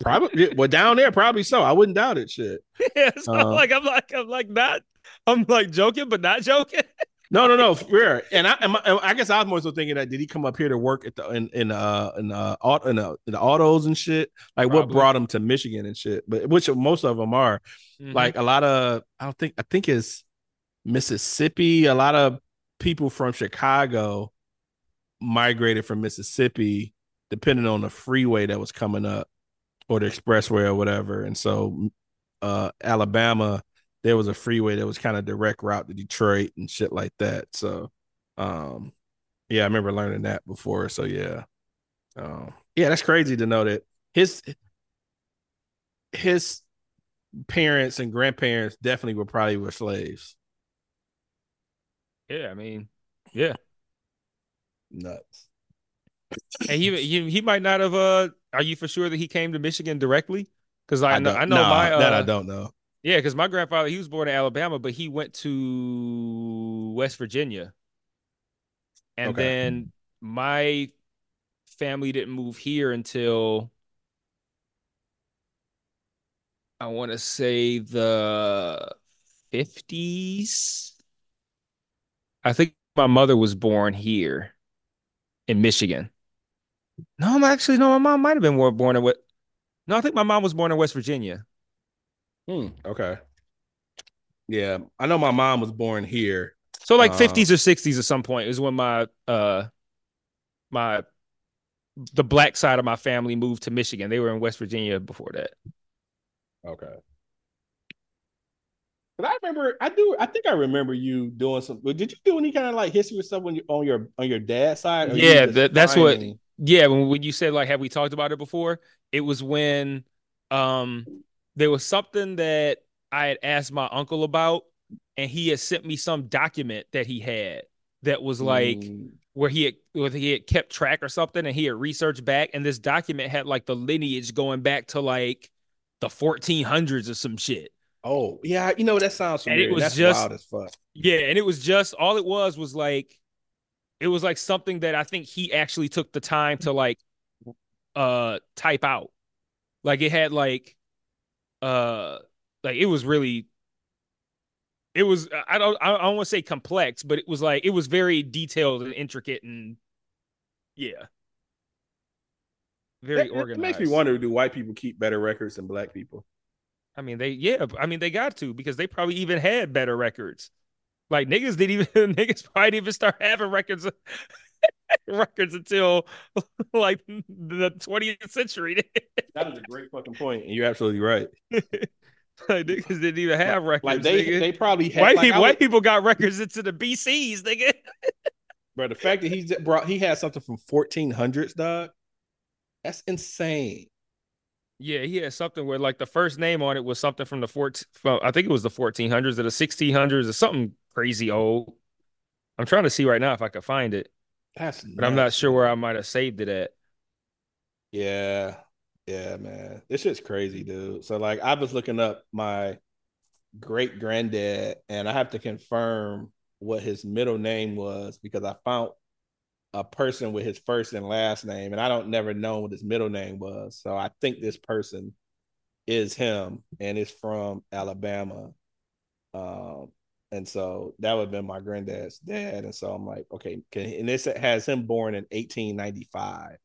probably well down there probably so. I wouldn't doubt it. Shit. Yeah, so Uh, like I'm like I'm like not I'm like joking, but not joking. *laughs* No, no, no, fair. And I, and my- I guess I was more so thinking that did he come up here to work at the in in uh in uh au- in, uh, in the autos and shit? Like what brought him to Michigan and shit? But which most of them are Mhm. like a lot of I don't think I think it's Mississippi. A lot of people from Chicago migrated from Mississippi, depending on the freeway that was coming up or the expressway or whatever. And so, uh, Alabama, there was a freeway that was kind of direct route to Detroit and shit like that. So, um, yeah, I remember learning that before. So yeah, um, yeah, that's crazy to know that his his parents and grandparents definitely were probably were slaves. yeah, I mean, yeah. Nuts. And he he he might not have uh are you for sure that he came to Michigan directly? Because I, know I know nah, my uh, that I don't know. Yeah, because my grandfather, he was born in Alabama, but he went to West Virginia. And Okay. then my family didn't move here until I want to say the 50s. I think my mother was born here in Michigan. No, I'm actually, no, my mom might have been born born in what? No, I think my mom was born in West Virginia. Hmm, okay. Yeah, I know my mom was born here. So like Uh, 50s or 60s at some point is when my uh my the black side of my family moved to Michigan. They were in West Virginia before that. Okay. But I remember, I do, I think I remember you doing some. But did you do any kind of like history stuff when you on your on your dad's side? Yeah, that- that's what- Yeah, when, when you said like have we talked about it before? It was when um there was something that I had asked my uncle about and he had sent me some document that he had that was like Mm, where he had where he had kept track or something and he had researched back and this document had like the lineage going back to like the 1400s or some shit. oh yeah, you know that sounds And it was That's just- wild as fuck. Yeah, and it was just all it was was like it was like something that I think he actually took the time to like uh type out. Like it had like uh like it was really it was I don't I don't want to say complex, but it was like it was very detailed and intricate and yeah. Very That- organized. makes me wonder: Do white people keep better records than black people? I mean, they yeah, I mean they got to because they probably even had better records. Like niggas didn't even *laughs* niggas probably didn't even start having records *laughs* records until *laughs* like the 20th century. That is a great fucking point, and you're absolutely right. like niggas didn't even have records. Like they, nigga. they probably had white like, people would- white people got records into the BCs, nigga. Bro, the fact that he's brought he had something from 1400s, dog. That's insane. Yeah, he had something where like the first name on it was something from the 14 from, I think it was the 1400s or the 1600s or something crazy old. I'm trying to see right now if I could find it, That's but I'm not sure where I might have saved it at. Yeah, yeah, man. This shit's crazy, dude. So like I was looking up my great granddad, and I have to confirm what his middle name was because I found a person with his first and last name, and I don't never know what his middle name was. So I think this person is him and is from Alabama. Um, and so that would have been my granddad's dad. And so I'm like, okay, can, and this has him born in 1895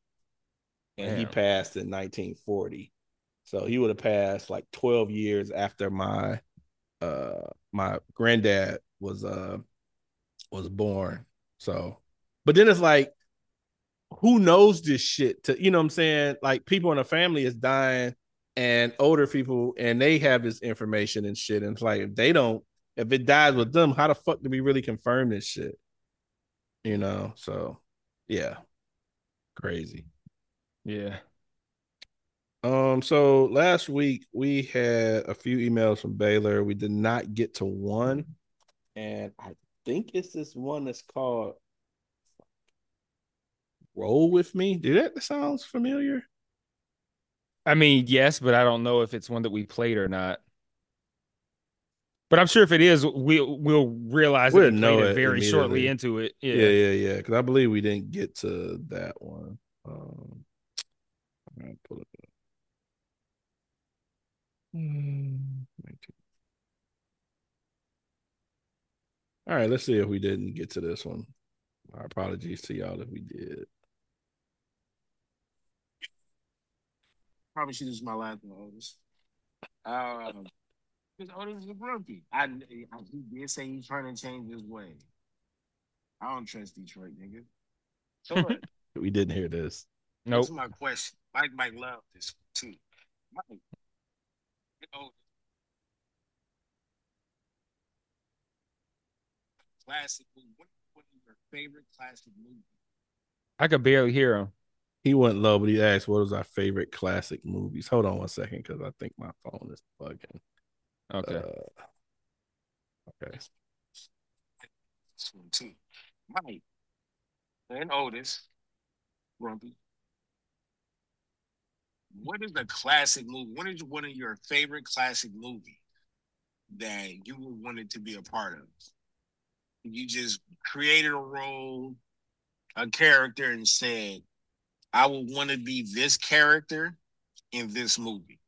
and he passed in 1940. So he would have passed like 12 years after my uh my granddad was uh was born. So but then it's like who knows this shit to you know what I'm saying? Like people in the family is dying and older people and they have this information and shit. And it's like if they don't, if it dies with them, how the fuck do we really confirm this shit? You know, so yeah. Crazy. Yeah. Um, so last week we had a few emails from Baylor. We did not get to one, and I think it's this one that's called Roll with Me. Did that sounds familiar? I mean, yes, but I don't know if it's one that we played or not. But I'm sure if it is, we'll we'll realize We'll we know it it very shortly into it. Yeah, Yeah. yeah, yeah. Because I believe we didn't get to that one. Um, pull it up. 19. All right, let's see if we didn't get to this one. My apologies to y'all if we did. Probably should use my last one, Otis. Um, because Otis is a grumpy. I, I he did say he's trying to change his way. I don't trust Detroit, nigga. So what? *laughs* We didn't hear this. Nope. This is my question. Mike might love this too. Mike, you know, classic movie. What, what is your favorite classic movie? I could barely hear him. He went low, but he asked, "What was our favorite classic movies?" Hold on one second, because I think my phone is bugging. Okay. Uh, okay. This one too. Mike and Otis, Grumpy. What is a classic movie? What is one of your favorite classic movies that you would wanted to be a part of? You just created a role, a character, and said, I would want to be this character in this movie.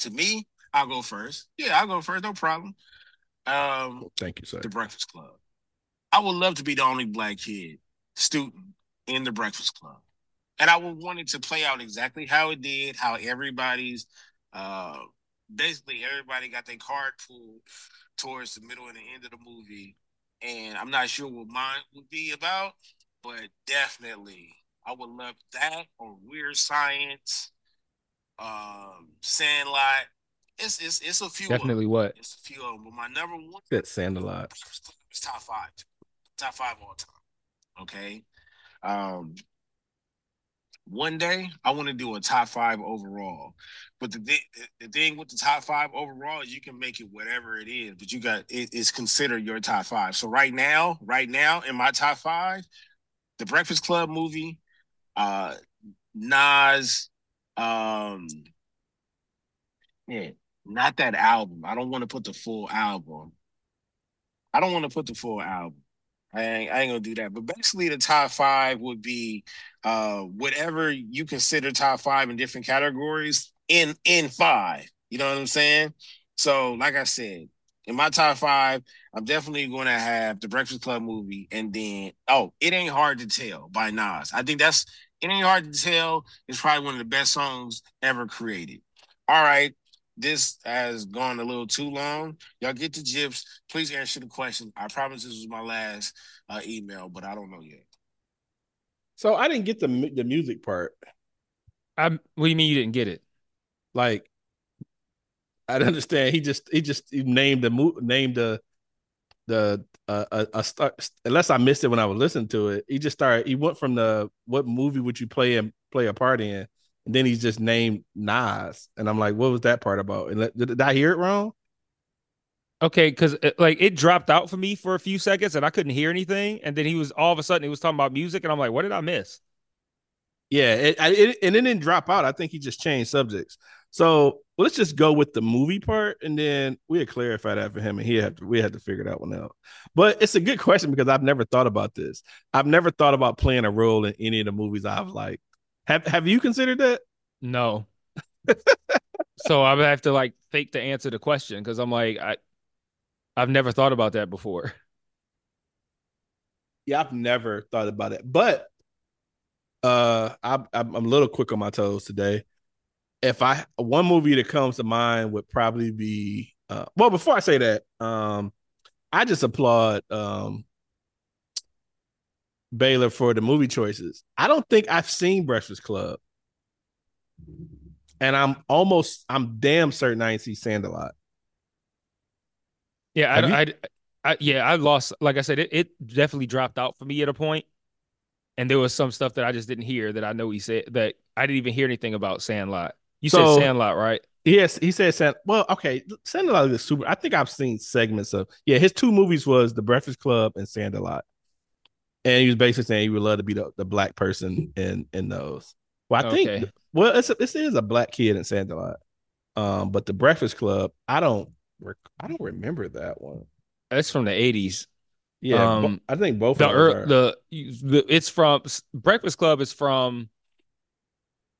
To me, I'll go first. Yeah, I'll go first, no problem. Um, Thank you, sir. the Breakfast Club. I would love to be the only black kid student in the Breakfast Club. And I would want it to play out exactly how it did, how everybody's uh basically everybody got their card pulled towards the middle and the end of the movie. And I'm not sure what mine would be about, but definitely I would love that or Weird Science, um, Sandlot. It's it's it's a few. Definitely what? It's a few of them. But my number one That Sandalot. it's top five, top five all time. Okay. Um, one day I want to do a top five overall, but the, the thing with the top five overall is you can make it whatever it is, but you got it is considered your top five. So right now, right now in my top five, the Breakfast Club movie, uh, Nas, um, yeah, not that album. I don't want to put the full album. I don't want to put the full album. I ain't, I ain't gonna do that. But basically, the top five would be uh whatever you consider top five in different categories in in five. You know what I'm saying? So, like I said, in my top five, I'm definitely going to have the Breakfast Club movie, and then oh, it ain't hard to tell by Nas. I think that's it ain't hard to tell. It's probably one of the best songs ever created. All right, this has gone a little too long. Y'all get the gyps. Please answer the question. I promise this was my last uh, email, but I don't know yet. So I didn't get the the music part. I'm, what do you mean you didn't get it? Like, I don't understand. He just he just he named the named the the uh, a, a start. Unless I missed it when I was listening to it, he just started. He went from the what movie would you play and play a part in, and then he's just named Nas, and I'm like, what was that part about? And did, did I hear it wrong? Okay, because like it dropped out for me for a few seconds and I couldn't hear anything, and then he was all of a sudden he was talking about music, and I'm like, what did I miss? Yeah, it, it and it didn't drop out. I think he just changed subjects. So let's just go with the movie part, and then we'll clarify that for him, and he had to, we had to figure that one out. But it's a good question because I've never thought about this. I've never thought about playing a role in any of the movies I've liked. Have Have you considered that? No. *laughs* so I would have to like fake to answer the question because I'm like I, I've never thought about that before. Yeah, I've never thought about it, but uh, I, I'm I'm a little quick on my toes today. If I one movie that comes to mind would probably be uh, well. Before I say that, um, I just applaud um Baylor for the movie choices. I don't think I've seen Breakfast Club, and I'm almost I'm damn certain I ain't see Sandalot. Yeah, I, I, I, yeah, I lost. Like I said, it, it definitely dropped out for me at a point, and there was some stuff that I just didn't hear that I know he said that I didn't even hear anything about Sandlot. You So- said Sandlot, right? Yes, he said Sand. Well, okay, Sandlot is super. I think I've seen segments of. Yeah, his two movies was The Breakfast Club and Sandlot, and he was basically saying he would love to be the, the black person in in those. Well, I think. Well, it's a, this is a black kid in Sandlot, um, but The Breakfast Club, I don't rec- I don't remember that one. That's from the eighties. Yeah, bo- Um, I think both The, are. the the it's from Breakfast Club is from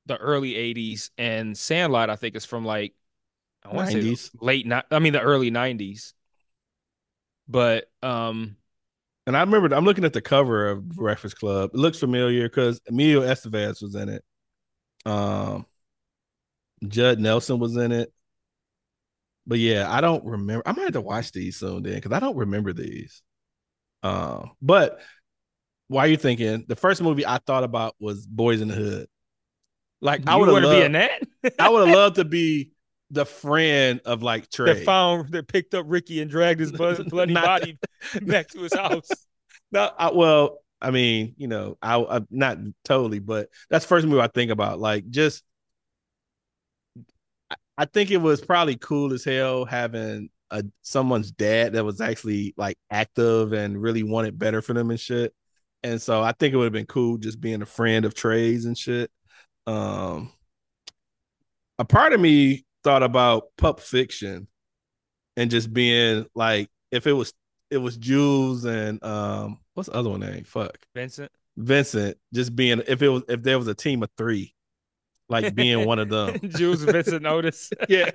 the early eighties, and Sandlot I think is from like I want to say late ni- I mean the early nineties. But um, And I remember I'm looking at the cover of Breakfast Club. It looks familiar because Emilio Estevez was in it. Um, Judd Nelson was in it. But yeah, I don't remember. I might have to watch these soon then because I don't remember these. Um, but why are you thinking the first movie I thought about was Boys in the Hood? Like I would have want to be in loved, that? *laughs* I would have loved to be *laughs* the friend of like Trey. that found that picked up Ricky and dragged his blood, *laughs* bloody body back to his house. No, I, well, I mean, you know, I, I not totally, but that's the first movie I think about. Like, just I- I think it was probably cool as hell having a someone's dad that was actually like active and really wanted better for them and shit. And so I think it would have been cool just being a friend of Trey's and shit. Um, a part of me thought about Pulp Fiction and just being like, if it was it was Jules and um what's the other one name? Fuck. Vincent. Vincent just being if it was if there was a team of three, like being one of them. *laughs* Jules Vincent Otis. *laughs* Yeah.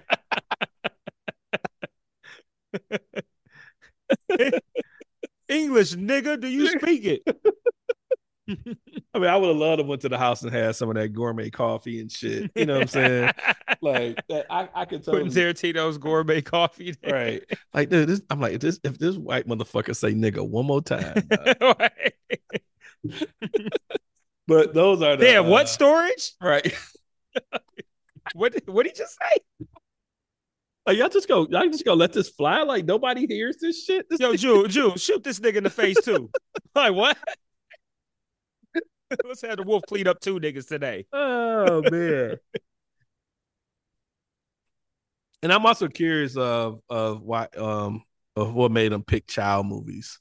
*laughs* English nigga, do you speak it? I mean, I would have loved to went to the house and had some of that gourmet coffee and shit. You know what I'm saying? *laughs* like that, I, I could totally Putting Tarantino's gourmet coffee there. right. Like dude, this, I'm like, if this if this white motherfucker say nigga one more time. *laughs* *laughs* but those are the Damn, what uh, storage? right. What what did he just say? Like y'all just go, y'all just go let this fly. Like nobody hears this shit. This Yo, Jules, Jules, shoot this nigga in the face too. like what? *laughs* Let's have the wolf clean up two niggas today. Oh man. *laughs* and I'm also curious of of why um of what made them pick child movies.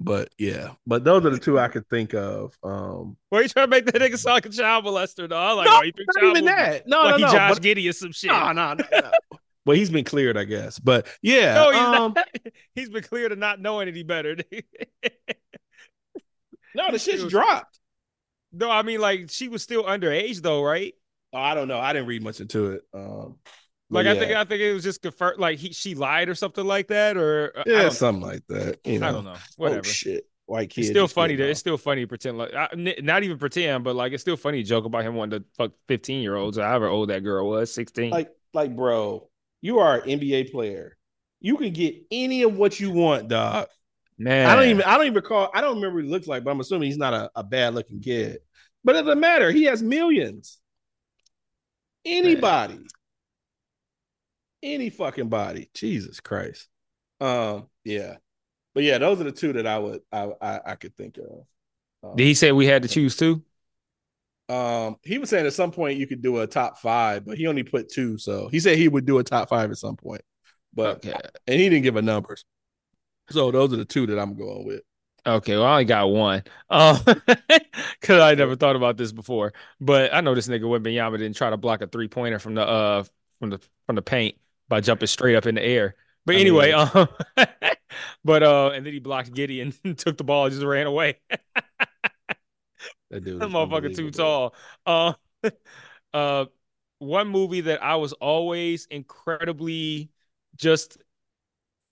But yeah, but those are the two I could think of. Um Why you trying to make that nigga sound like a child molester? Though, like, no, you not child even that. No, like no, he no. Josh but- Giddey or some shit. no, no, no, no. Well, he's been cleared, I guess. But yeah, No, he's um, not. *laughs* He's been cleared of not knowing any better. no, the shit's dropped. No, I mean like she was still underage though, right? Oh, I don't know. I didn't read much into it. Um, Like I think I think it was just confirmed. Like he she lied or something like that, or yeah, don't, something like that. You know, I don't know. Whatever. Oh shit, white kid. it's still funny to it's still funny to pretend like I, not even pretend, but like it's still funny to joke about him wanting to fuck fifteen year olds or however old that girl was, sixteen. like like bro, you are an NBA player. You can get any of what you want, dog. Man, I don't even I don't even recall. I don't remember what he looks like, but I'm assuming he's not a, a bad looking kid. But it doesn't matter. He has millions. Anybody. Any fucking body. Jesus Christ. Um, yeah. But yeah, those are the two that I would I I, I could think of. Um, Did he say we had to choose two? Um, he was saying at some point you could do a top five, but he only put two. So he said he would do a top five at some point, but Okay. and he didn't give a numbers. So those are the two that I'm going with. Okay, well, I only got one. Um, *laughs* because I never thought about this before. But I know this nigga Wembanyama didn't try to block a three pointer from the uh from the from the paint by jumping straight up in the air. But I anyway, mean- um, *laughs* but uh, and then he blocked Giddey *laughs* and took the ball and just ran away. That dude, That motherfucker too tall. Uh, uh, one movie that I was always incredibly just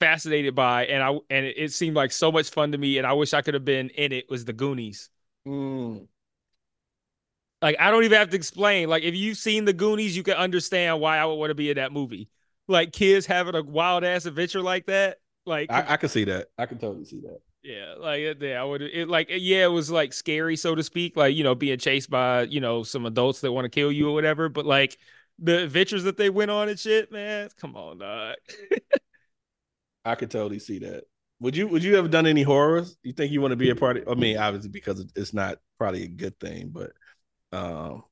fascinated by, and I and it, it seemed like so much fun to me, and I wish I could have been in it. Was The Goonies. Mm. Like I don't even have to explain. Like if you've seen The Goonies, you can understand why I would want to be in that movie. Like kids having a wild ass adventure like that. Like I, I can see that. I can totally see that. Yeah, like yeah, I would it like yeah, it was like scary, so to speak, like you know, being chased by you know some adults that want to kill you or whatever. But like the adventures that they went on and shit, man, come on, dog. *laughs* I could totally see that. Would you Would you ever done any horrors? You think you want to be a part of? I mean, obviously because it's not probably a good thing, but um,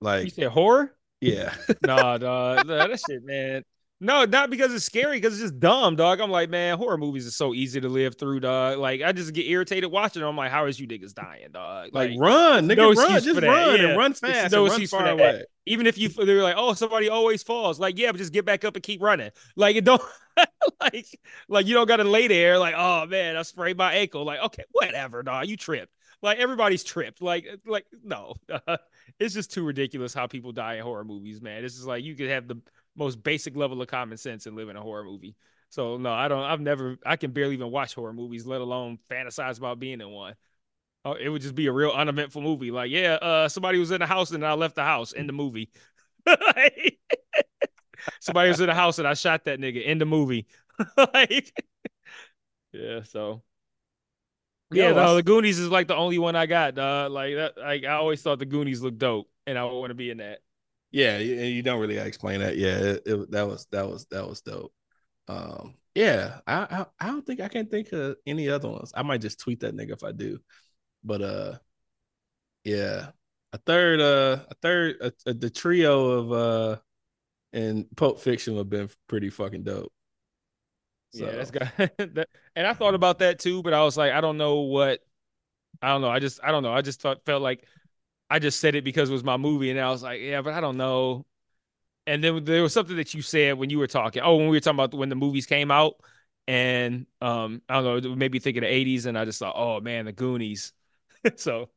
like You said horror? yeah, *laughs* nah, dog, nah, that shit, man. No, not because it's scary, because it's just dumb, dog. I'm like, man, horror movies are so easy to live through, dog. Like, I just get irritated watching them. I'm like, how is you niggas dying, dog? Like, run, nigga, no run, just run yeah. and run fast no and run far that. away. even if you they're like, oh, somebody always falls. Like, yeah, but just get back up and keep running. Like, it don't *laughs* like like you don't gotta lay there like, oh man, I sprayed my ankle. Like, okay, whatever, dog. You tripped. Like everybody's tripped. Like, uh, like no, *laughs* it's just too ridiculous how people die in horror movies, man. It's just like you could have the most basic level of common sense and live in a horror movie. So no, I don't. I've never. I can barely even watch horror movies, let alone fantasize about being in one. Oh, it would just be a real uneventful movie. Like, yeah, uh, somebody was in the house and I left the house in the movie. Like, *laughs* somebody was in the house and I shot that nigga in the movie. *laughs* like, yeah, so yeah, Yo, no, the Goonies is like the only one I got. Uh, like that, like I always thought the Goonies looked dope, and I would want to be in that. Yeah, you, and you don't really explain that. Yeah, it, it- that was that was that was dope. Um, yeah, I, I I don't think I can think of any other ones. I might just tweet that nigga if I do. But uh, yeah, a third uh a third uh, the trio of uh in Pulp Fiction would have been pretty fucking dope. So, Yeah, that's got *laughs* that, and I thought about that too, but I was like, I don't know what, I don't know. I just, I don't know. I just thought, felt like I just said it because it was my movie, and I was like, yeah, but I don't know. And then there was something that you said when you were talking. Oh, when we were talking about when the movies came out, and um, I don't know, it made me think of the '80s, and I just thought, oh man, the Goonies. *laughs* so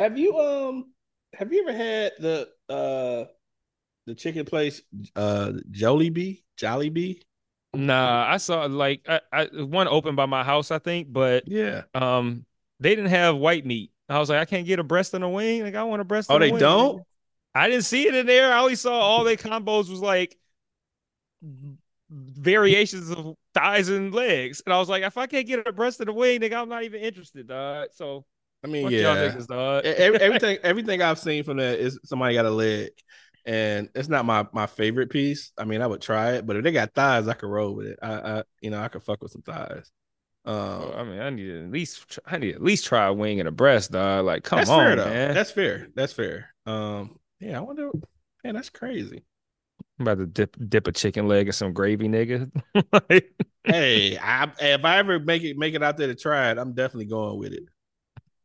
Have you um have you ever had the uh the chicken place uh Jollibee? Jollibee? nah, I saw like I, I one opened by my house, I think, but Yeah. um, they didn't have white meat. I was like, I can't get a breast and a wing. Like, I want a breast. Oh, they wing. don't? I didn't see it in there. I only saw all their combos was like variations of thighs and legs, and I was like, if I can't get a breast and a wing, nigga, I'm not even interested, dog. So I mean, yeah. niggas, *laughs* everything everything I've seen from that is somebody got a leg. And it's not my my favorite piece. I mean, I would try it, but if they got thighs, I could roll with it. I, I you know, I could fuck with some thighs. Oh, I Um, mean, I need to at least, I need to at least try a wing and a breast, dog. Like, come that's on, fair though. man. That's fair. That's fair. Um, yeah, I wonder. Man, that's crazy. I'm about to dip dip a chicken leg in some gravy, nigga. *laughs* Like, hey, I, if I ever make it make it out there to try it, I'm definitely going with it.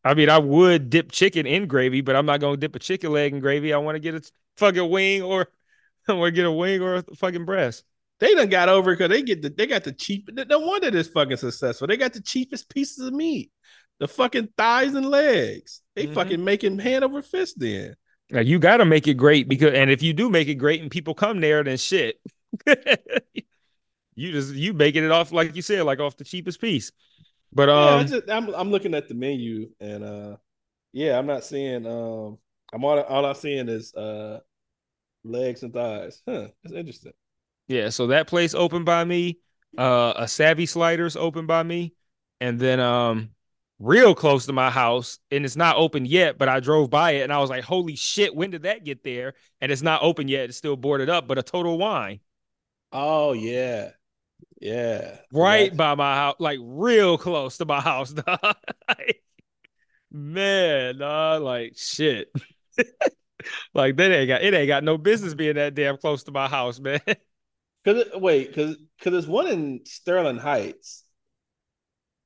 I mean, I would dip chicken in gravy, but I'm not gonna dip a chicken leg in gravy. I want to get a fucking wing or *laughs* I want to get a wing or a fucking breast. They done got over because they get the they got the cheap. No wonder this fucking successful. They got the cheapest pieces of meat, the fucking thighs and legs. They Mhm. fucking making hand over fist. Then Now you got to make it great because, and if you do make it great and people come there, then shit, *laughs* you just you making it off like you said, like off the cheapest piece. But yeah, I um, just, I'm I'm looking at the menu and uh, yeah, I'm not seeing um, I'm all all I'm seeing is uh, legs and thighs. Huh, that's interesting. Yeah, so that place opened by me, uh, a Savvy Sliders opened by me, and then um, real close to my house, and it's not open yet, but I drove by it and I was like, holy shit, when did that get there? And it's not open yet; it's still boarded up, but a Total Wine. Oh yeah, yeah, right That's- by my house, like real close to my house. *laughs* Like, man, dog, like shit. *laughs* like that ain't got it ain't got no business being that damn close to my house, man. *laughs* Cause it, wait, cause cause there's one in Sterling Heights.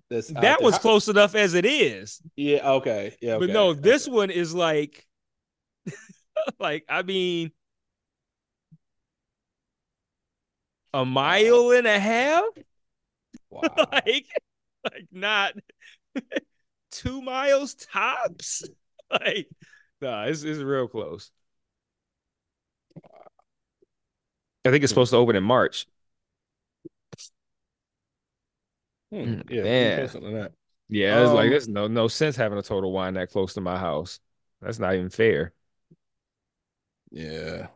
That's that was close enough as it is. Yeah. Okay. Yeah. But okay, no, this one is like *laughs* like I mean a mile and a half? *laughs* Wow. like like not *laughs* two miles tops. Like, nah, it's it's real close. I think it's supposed to open in March. Hmm, yeah. Man. Man. Something like that. Yeah, it's like Um, there's no no sense having a total wine that close to my house. That's not even fair. Yeah.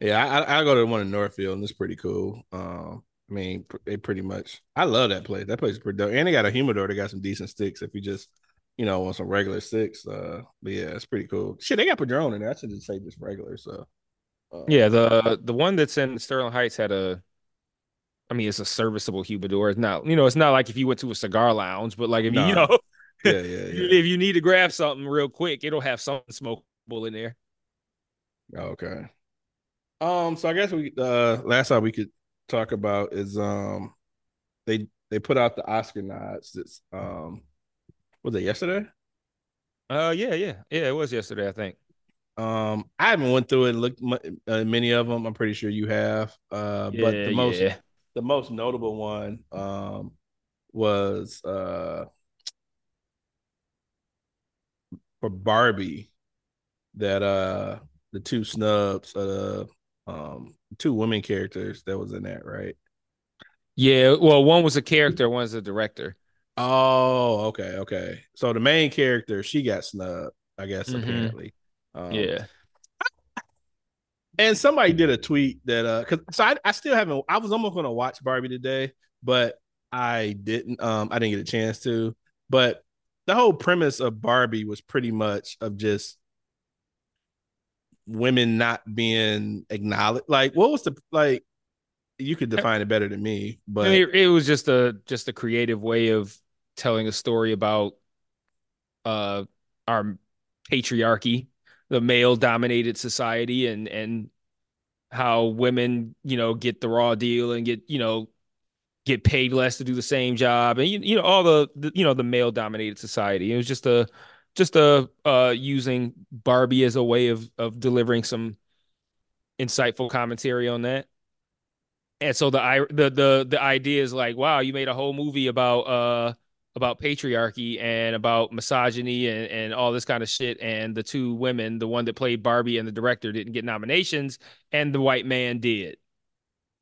Yeah. I, I I go to the one in Northfield and it's pretty cool. Um, I mean, it pretty much. I love that place. That place is pretty dope, and they got a humidor. They got some decent sticks. If you just, you know, want some regular sticks. Uh, but yeah, it's pretty cool. Shit, they got Padron in there. I should just say just regular. So. Uh, Yeah, the the one that's in Sterling Heights had a I mean, it's a serviceable humidor. It's not, you know, it's not like if you went to a cigar lounge, but like if you, you know, Yeah. Yeah. *laughs* Yeah. if you need to grab something real quick, it'll have something smokable in there. Okay. Um, so I guess we uh last time we could talk about is um they they put out the Oscar nods. This um was it yesterday? Uh, yeah, yeah, yeah. It was yesterday, I think. Um, I haven't went through it and looked uh, many of them. I'm pretty sure you have. Uh, but the most yeah. the most notable one um was uh for Barbie that uh the two snubs uh um two women characters that was in that right Yeah, well, one was a character, one's a director. oh okay okay so the main character she got snubbed i guess Mhm. apparently um, yeah. and somebody did a tweet that uh cause so I, I still haven't i was almost gonna watch barbie today but i didn't um i didn't get a chance to but the whole premise of barbie was pretty much of just women not being acknowledged like what was the like you could define it better than me but I mean, it was just a just a creative way of telling a story about uh our patriarchy, the male dominated society and and how women, you know, get the raw deal and get, you know, get paid less to do the same job and you, you know all the, the you know the male dominated society. It was just a just a uh using Barbie as a way of of delivering some insightful commentary on that. And so the the the the idea is like, wow, you made a whole movie about uh about patriarchy and about misogyny and, and all this kind of shit. And the two women, the one that played Barbie and the director, didn't get nominations, and the white man did.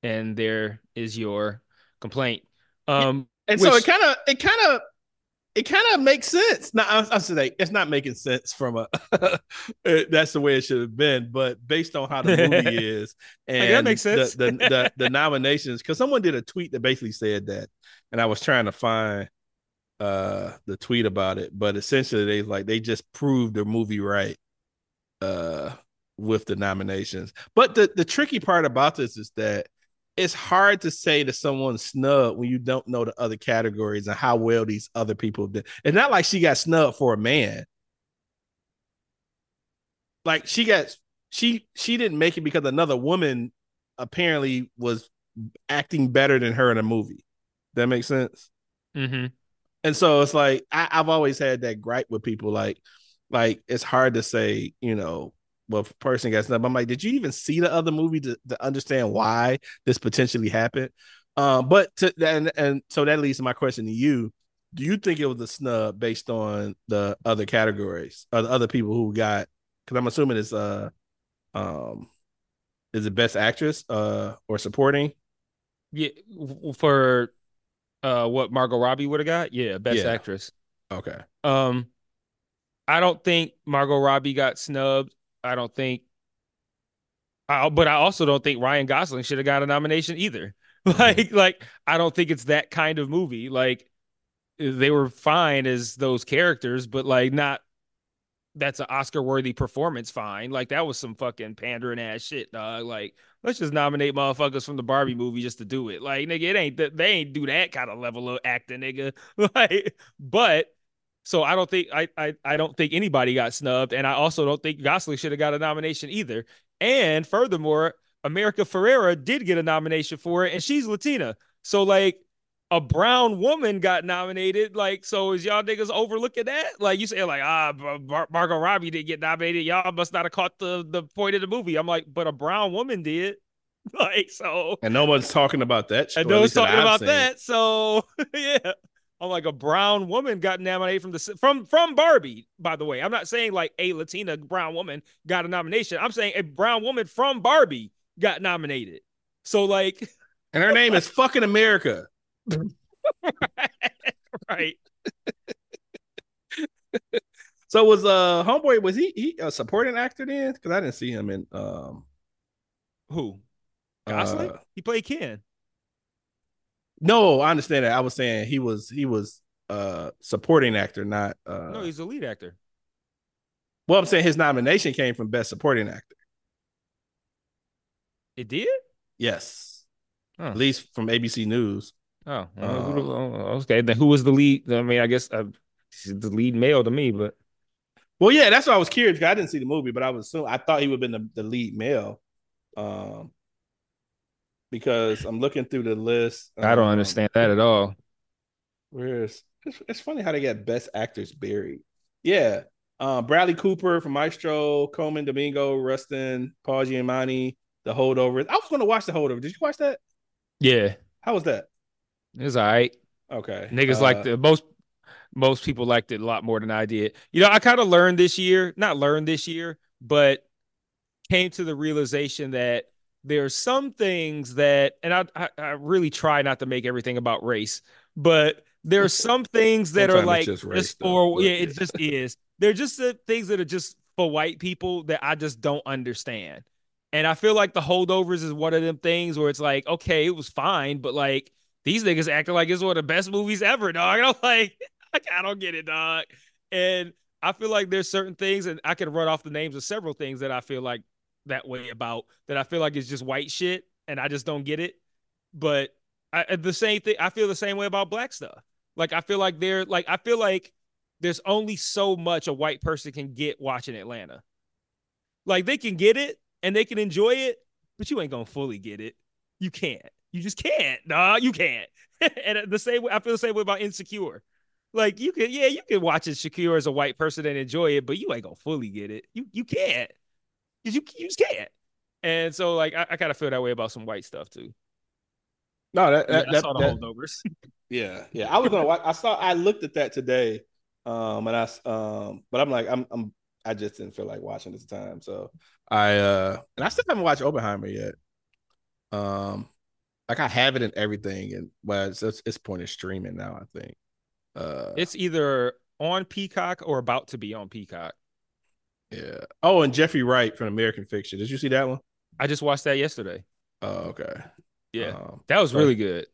And there is your complaint. Um, and so it kind of it kind of it kind of makes sense. Now I, I should say it's not making sense from a *laughs* that's the way it should have been, but based on how the *laughs* movie is and Like, that makes sense. the the, the, *laughs* the nominations because someone did a tweet that basically said that, and I was trying to find uh the tweet about it, but essentially they like they just proved the movie right uh with the nominations. But the the tricky part about this is that it's hard to say to someone snub when you don't know the other categories and how well these other people did. It's not like she got snubbed for a man. Like she got she she didn't make it because another woman apparently was acting better than her in a movie. That makes sense. mhm. And so it's like I, I've always had that gripe with people. Like, like it's hard to say, you know, well, person gets snubbed. I'm like, did you even see the other movie to, to understand why this potentially happened? Um, but to and and so that leads to my question to you: Do you think it was a snub based on the other categories or the other people who got? Because I'm assuming it's uh, um, is it best actress uh or supporting? Yeah, for uh what Margot Robbie would have got, yeah, best Yeah. actress. Okay, Um, I don't think Margot Robbie got snubbed. I don't think, I, but I also don't think Ryan Gosling should have got a nomination either. *laughs* Like, like I don't think it's that kind of movie. Like, they were fine as those characters, but like not. That's an Oscar-worthy performance. Fine, like that was some fucking pandering ass shit, dog. Like, let's just nominate motherfuckers from the Barbie movie just to do it. Like, nigga, it ain't that they ain't do that kind of level of acting, nigga. *laughs* Like, but so I don't think I, I I don't think anybody got snubbed, and I also don't think Gosling should have got a nomination either. And furthermore, America Ferrera did get a nomination for it, and she's Latina. So like a brown woman got nominated. Like, so is y'all niggas overlooking that? Like you say, like ah, Mar- Margot Robbie didn't get nominated. Y'all must not have caught the the point of the movie. I'm like, but a brown woman did. *laughs* Like so. and no one's talking about that. And no one's that talking about seen. that. So *laughs* yeah, I'm like a brown woman got nominated from the from from Barbie. By the way, I'm not saying like a Latina brown woman got a nomination. I'm saying a brown woman from Barbie got nominated. So like, and her name is *laughs* fucking America. *laughs* right? So was uh homeboy was he he a supporting actor then? Because I didn't see him in um Who? Gosling? uh, he played Ken. no, I understand that. I was saying he was he was uh supporting actor, not uh No, he's a lead actor. well I'm saying his nomination came from best supporting actor. It did. Yes. Huh. At least from ABC News. Oh, Uh, oh, okay. Then who was the lead? I mean, I guess uh, the lead male to me, but Well, yeah, that's why I was curious. I didn't see the movie, but I was so I thought he would have been the, the lead male. Um, because I'm looking through the list. I don't um, understand that at all. Where's it's, it's funny how they get best actors buried. Yeah. Um, Bradley Cooper from Maestro, Colman Domingo, Rustin, Paul Giamatti, The Holdovers. I was going to watch The Holdover. Did you watch that? Yeah, How was that? It was all right. Okay. Niggas Uh, liked it. Most most people liked it a lot more than I did. You know, I kind of learned this year, not learned this year, but came to the realization that there are some things that, and I, I, I really try not to make everything about race, but there are some things that are like just, just though, for yeah, yeah. it just is. They're just the things that are just for white people that I just don't understand. And I feel like the holdovers is one of them things where it's like, okay, it was fine, but like these niggas acting like it's one of the best movies ever, dog. And *laughs* I'm like, I don't get it, dog. And I feel like there's certain things, and I can run off the names of several things that I feel like that way about that I feel like it's just white shit, and I just don't get it. But I, the same thing, I feel the same way about black stuff. Like I feel like they're like I feel like there's only so much a white person can get watching Atlanta. Like they can get it and they can enjoy it, but you ain't gonna fully get it. You can't. You just can't. Nah, you can't. *laughs* and the same way, I feel the same way about Insecure. Like you can, yeah, you can watch it Insecure as a white person and enjoy it, but you ain't gonna fully get it. You you can't. Cause you you just can't. And so like I, I kind of feel that way about some white stuff too. No, that, Yeah, that, I that- saw the that- holdovers. *laughs* Yeah, yeah. I was gonna watch. I saw. I looked at that today, um, and I um, but I'm like, I'm, I'm, I just didn't feel like watching this time. So I, uh, and I still haven't watched Oppenheimer yet. Um, like I have it in everything, and well, it's it's, it's point of streaming now. I think. Uh, It's either on Peacock or about to be on Peacock. yeah. Oh, and Jeffrey Wright from American Fiction. Did you see that one? I just watched that yesterday. Oh, okay. Yeah, Um, that was so- really good.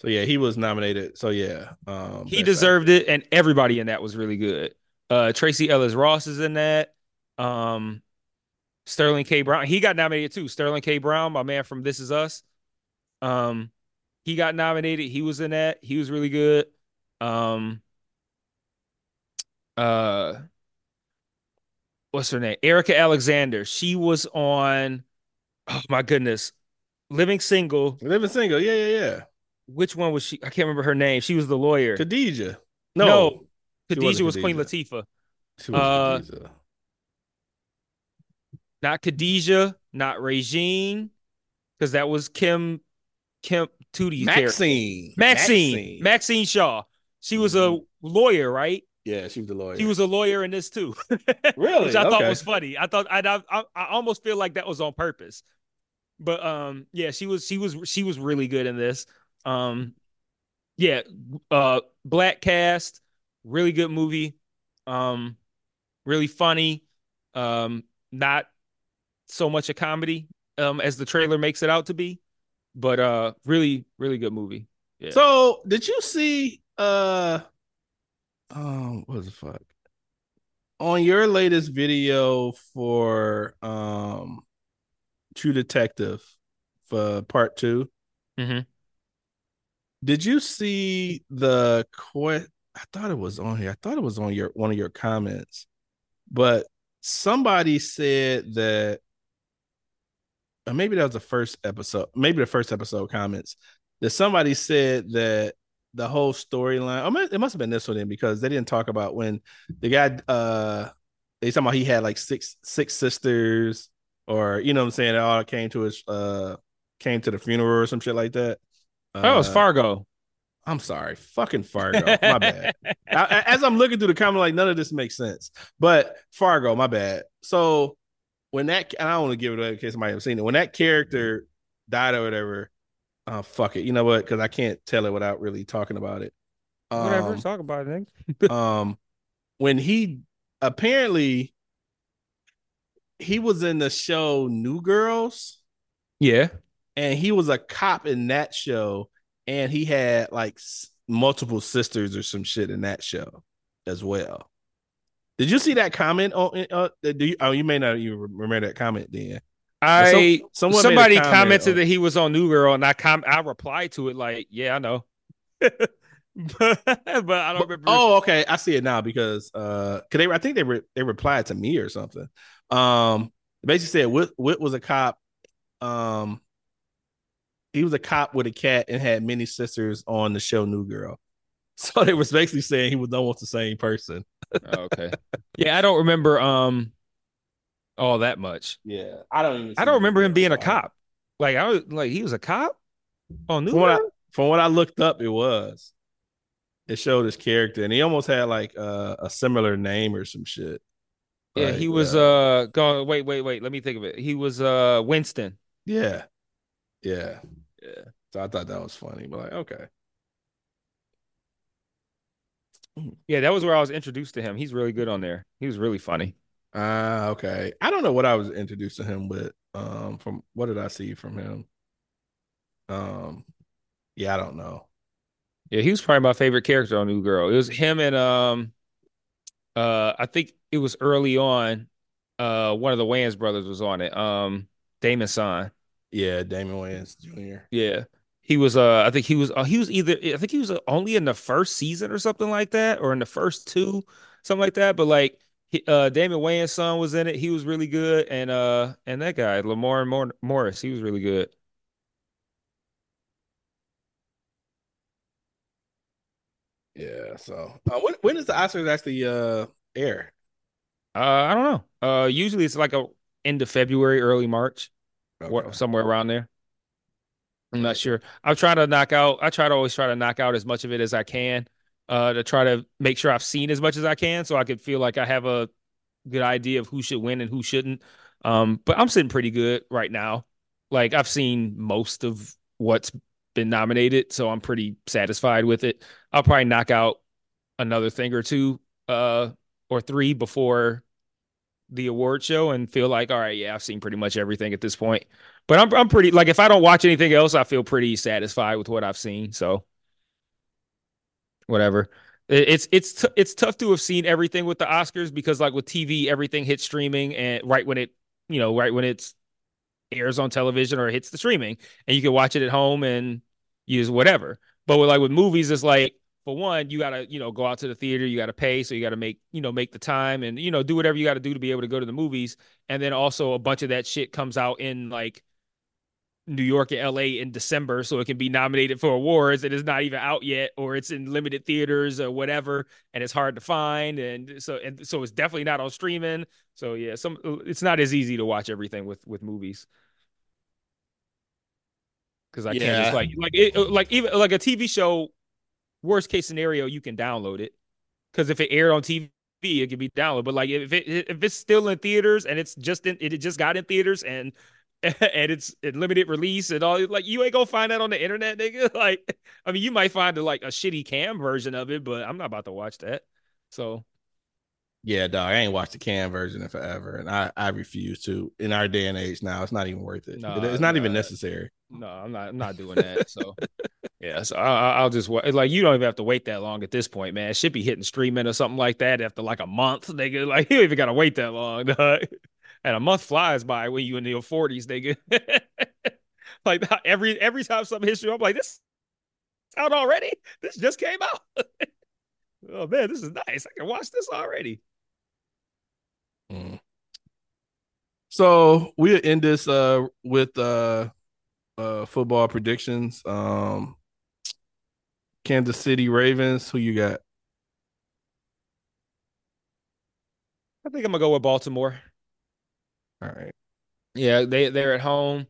so yeah, he was nominated. So yeah, um, He best deserved it, and everybody in that was really good. Uh, Tracee Ellis Ross is in that. Um, Sterling K. Brown, he got nominated too. Sterling K. Brown, my man from This Is Us. Um, he got nominated. He was in that. He was really good. Um, uh, what's her name? Erika Alexander. She was on. Oh my goodness, Living Single. Living Single. Yeah, yeah, yeah. Which one was she? I can't remember her name. She was the lawyer. Khadijah. No, No, she Khadijah wasn't Queen. Latifah. She was Uh, Khadijah. not Khadijah, not Regine, because that was Kim Kim Tootie's character. Maxine. Maxine. Maxine Shaw. She was a Mhm. lawyer, right? Yeah, she was a lawyer. She was a lawyer in this too. *laughs* Really? Which I thought Okay. was funny. I thought I, I I almost feel like that was on purpose. But um yeah, she was she was she was really good in this. Um yeah, uh black cast, really good movie. Um really funny. Um not so much a comedy um as the trailer makes it out to be, but uh really really good movie. Yeah. So, did you see uh um what the fuck? On your latest video for um True Detective for part 2, Mhm. did you see the que- I thought it was on here. I thought it was on your one of your comments. But somebody said that or maybe that was the first episode, maybe the first episode comments that somebody said that the whole storyline. I mean, it must have been this one then because they didn't talk about when the guy uh they talking about he had like six six sisters or you know what I'm saying, it all came to his uh came to the funeral or some shit like that. That was Uh, Fargo. I'm sorry, fucking Fargo. My bad. *laughs* I- as I'm looking through the comment, like none of this makes sense. But Fargo, my bad. So when that, I don't want to give it away in case somebody has seen it. When that character died or whatever, uh, fuck it. You know what? Because I can't tell it without really talking about it. Whatever, Um, talk about it. *laughs* Um, when he apparently he was in the show New Girls Yeah. and he was a cop in that show and he had like s- multiple sisters or some shit in that show as well did you see that comment on uh, do you oh you may not even remember that comment then I someone somebody comment commented on- that he was on New Girl, and I com- I replied to it like, "Yeah, I know," *laughs* but, but I don't remember. oh okay i see it now because uh cause they i think they re- they replied to me or something um basically said Witt, Witt was a cop um he was a cop with a cat and had many sisters on the show New Girl. *laughs* So they was basically saying he was almost the same person. Oh, okay. *laughs* yeah, I don't remember um all that much. Yeah, I don't. Even I don't remember him being a cop. Like I was like he was a cop on New From what, I, from what I looked up, it was. It showed his character, and he almost had like uh, a similar name or some shit. Yeah, Like, he was uh, uh going wait, wait, wait, let me think of it. He was uh Winston. yeah, yeah, Yeah. So I thought that was funny, but like, okay, Yeah, that was where I was introduced to him. He's really good on there. He was really funny. ah, okay. I don't know what I was introduced to him with. Um, from what did I see from him? Um, yeah, I don't know. Yeah, he was probably my favorite character on New Girl. It was him and um uh I think it was early on. Uh one of the Wayans brothers was on it. Um Damon Son. Yeah, Damon Wayans Jr. Yeah. He was uh I think he was uh, he was either I think he was uh, only in the first season or something like that or in the first two something like that but like he, uh Damon Wayans' son was in it. He was really good and uh and that guy Lamar Mor- Morris, he was really good. Yeah. So uh, when when does the Oscars actually uh air? Uh I don't know. Uh usually it's like a end of February, early March, or somewhere around there. I'm not sure. I'm trying to knock out. I try to always try to knock out as much of it as I can, uh, to try to make sure I've seen as much as I can, so I could feel like I have a good idea of who should win and who shouldn't. Um, but I'm sitting pretty good right now. Like I've seen most of what's been nominated, so I'm pretty satisfied with it. I'll probably knock out another thing or two, uh, or three before the award show and feel like, all right, yeah, I've seen pretty much everything at this point. But I'm I'm pretty like if I don't watch anything else, I feel pretty satisfied with what I've seen. So whatever. It- It's it's t- it's tough to have seen everything with the Oscars because like with TV, everything hits streaming and right when it you know right when it's airs on television or hits the streaming and you can watch it at home and use whatever. But with like with movies, it's like for one, you gotta you know go out to the theater, you gotta pay, so you gotta make you know make the time and you know do whatever you gotta do to be able to go to the movies. And then also a bunch of that shit comes out in like New York and LA in December, so it can be nominated for awards it's not even out yet, or it's in limited theaters or whatever, and it's hard to find, and so and so it's definitely not on streaming. So yeah, some it's not as easy to watch everything with with movies because I can't just like like it, like even like a TV show. Worst case scenario, you can download it because if it aired on TV, it can be downloaded. But like if it if it's still in theaters and it's just in it just got in theaters and *laughs* and it's in limited release and all like you ain't gonna find that on the internet, nigga. *laughs* Like I mean, you might find a, like a shitty cam version of it, but I'm not about to watch that. So Yeah, dog. I ain't watched the cam version in forever, and I I refuse to. In our day and age now, it's not even worth it. Nah, it's not even necessary. no, I'm not. I'm not doing that. So *laughs* yeah, so I, I- I'll just like you don't even have to wait that long at this point, man. It should be hitting streaming or something like that after like a month, nigga. Like you even gotta wait that long, dog. And a month flies by when you in your 40s, nigga. *laughs* like every every time something hits you, I'm like, this out already. This just came out. *laughs* oh man, this is nice. I can watch this already. Mm. So we'll end this uh with uh uh football predictions. Um Kansas City Ravens, who you got? I think I'm gonna go with Baltimore. All right. Yeah, they they're at home.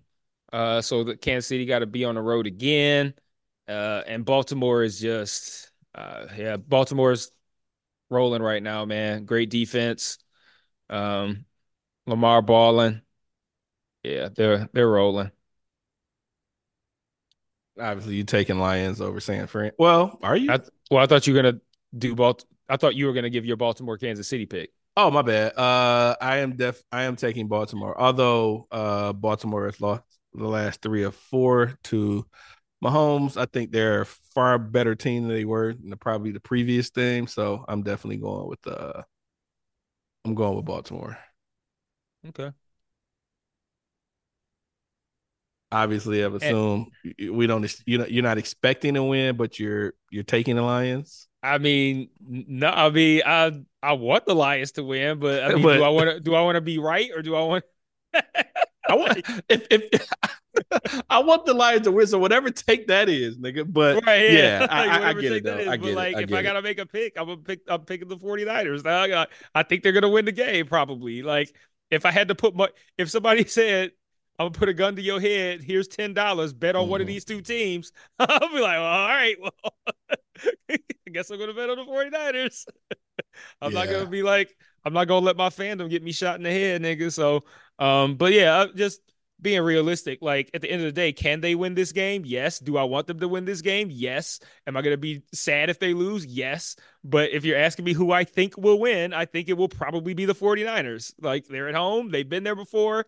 Uh, so the Kansas City got to be on the road again. Uh, and Baltimore is just, uh, yeah, Baltimore's rolling right now, man. Great defense. Um, Lamar balling. Yeah, they're they're rolling. Obviously, you taking Lions over San Fran. Well, are you? I, well, I thought you were gonna do Balt. I thought you were gonna give your Baltimore Kansas City pick. Oh, my bad. Uh, I am def. I am taking Baltimore. Although, uh, Baltimore has lost the last three or four to Mahomes. I think they're a far better team than they were in the, probably the previous thing. So I'm definitely going with uh, I'm going with Baltimore. Okay. Obviously, I've assumed we don't. You know, you're not expecting to win, but you're you're taking the Lions. I mean, no, I mean, I I want the Lions to win, but I mean, But- do I want to do I want to be right or do I want? *laughs* I want if if *laughs* I want the Lions to win, so whatever take that is, nigga. But Right, yeah, *laughs* Like, I, I, get it though. that is, I but, get like, it. I if get I gotta make a pick, I'm gonna pick. I'm picking the 49ers. Now, I, got, I think they're gonna win the game. Probably. Like if I had to put my, if somebody said. I'm gonna put a gun to your head. Here's ten dollars. Bet on one of Mhm. these two teams. I'll be like, well, all right. Well, I *laughs* guess I'm gonna bet on the 49ers. *laughs* I'm not gonna be like, I'm not gonna let my fandom get me shot in the head, nigga. So, um, but yeah, just being realistic. Like at the end of the day, can they win this game? Yes. Do I want them to win this game? Yes. Am I gonna be sad if they lose? Yes. But if you're asking me who I think will win, I think it will probably be the 49ers. Like they're at home, they've been there before.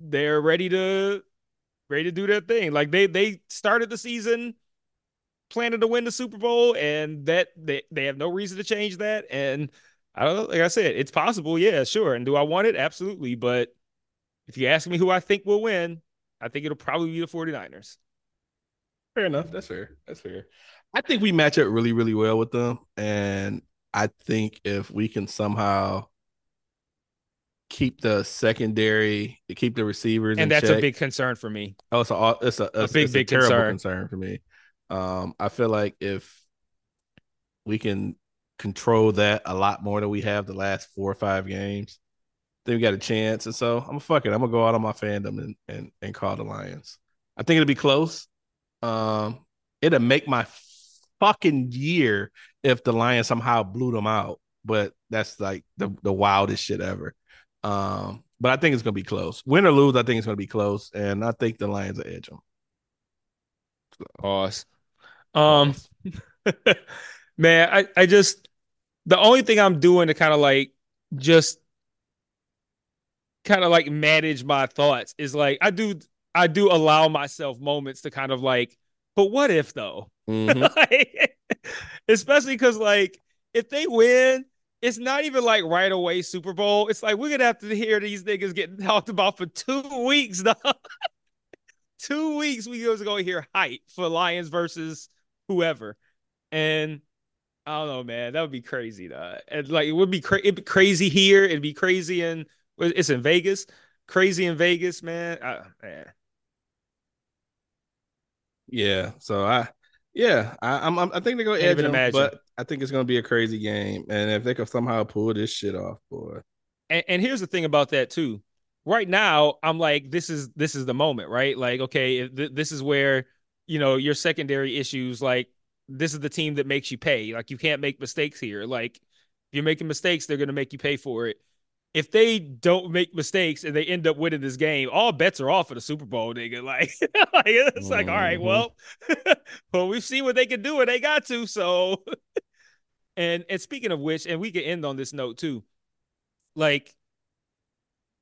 They're ready to ready to do their thing. Like they they started the season planning to win the Super Bowl, and that they, they have no reason to change that. And I don't know, like I said, it's possible, yeah, sure. And do I want it? Absolutely. But if you ask me who I think will win, I think it'll probably be the 49ers. Fair enough. That's fair. That's fair. I think we match up really, really well with them, and I think if we can somehow keep the secondary, keep the receivers, in And that's a big concern for me. Oh, it's a it's a, it's, big, it's big terrible concern. concern. for me. Um, I feel like if we can control that a lot more than we have the last four or five games, then we got a chance. And so I'm fuck it. I'm gonna go out on my fandom and and and call the Lions. I think it'll be close. Um, it'll make my fucking year if the Lions somehow blew them out. But that's like the the wildest shit ever. Um, but I think it's gonna be close. Win or lose, I think it's gonna be close, and I think the Lions will edge them. Pause. Um, *laughs* man, I, I just the only thing I'm doing to kind of like just kind of like manage my thoughts is like I do I do allow myself moments to kind of like, but what if though? Mhm. *laughs* Like, especially because like if they win, it's not even like right away Super Bowl. It's like we're gonna have to hear these niggas getting talked about for two weeks, *laughs* dog. two weeks we was gonna hear hype for Lions versus whoever, and I don't know, man. That would be crazy, though. And like it would be cra- it'd be crazy here. It'd be crazy in it's in Vegas. Crazy in Vegas, man. Uh, man. Yeah. So I, yeah, I, I'm, I'm think they're gonna edge imagine. but I think it's gonna be a crazy game, and if they can somehow pull this shit off, boy. and, and here's the thing about that too right now i'm like this is this is the moment right like okay if th- this is where you know your secondary issues like this is the team that makes you pay. Like you can't make mistakes here. Like if you're making mistakes they're going to make you pay for it. If they don't make mistakes and they end up winning this game all bets are off for the super bowl nigga. *laughs* Like, like it's like all right Mhm. well *laughs* well we've seen what they can do and they got to so. *laughs* And and speaking of which and we can end on this note too. Like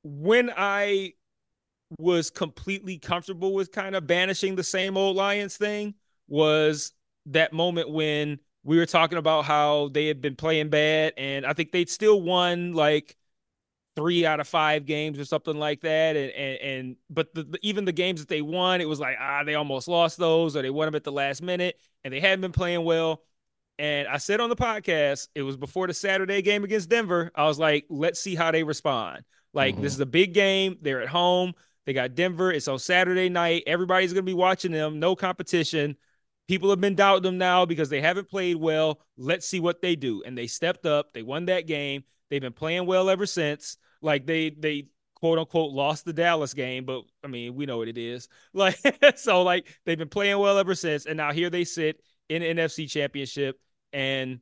when I was completely comfortable with kind of banishing the same old Lions thing was that moment when we were talking about how they had been playing bad and I think they'd still won like three out of five games or something like that and and, and but the, the- even the games that they won it was like ah they almost lost those or they won them at the last minute and they hadn't been playing well and I said on the podcast, it was before the Saturday game against Denver. I was like, let's see how they respond. Like, Mhm. this is a big game. They're at home. They got Denver. It's on Saturday night. Everybody's going to be watching them. No competition. People have been doubting them now because they haven't played well. Let's see what they do. And they stepped up. They won that game. They've been playing well ever since. Like, they, they, quote unquote lost the Dallas game, but I mean, we know what it is. *laughs* Like, so like they've been playing well ever since. And now here they sit in an NFC championship. And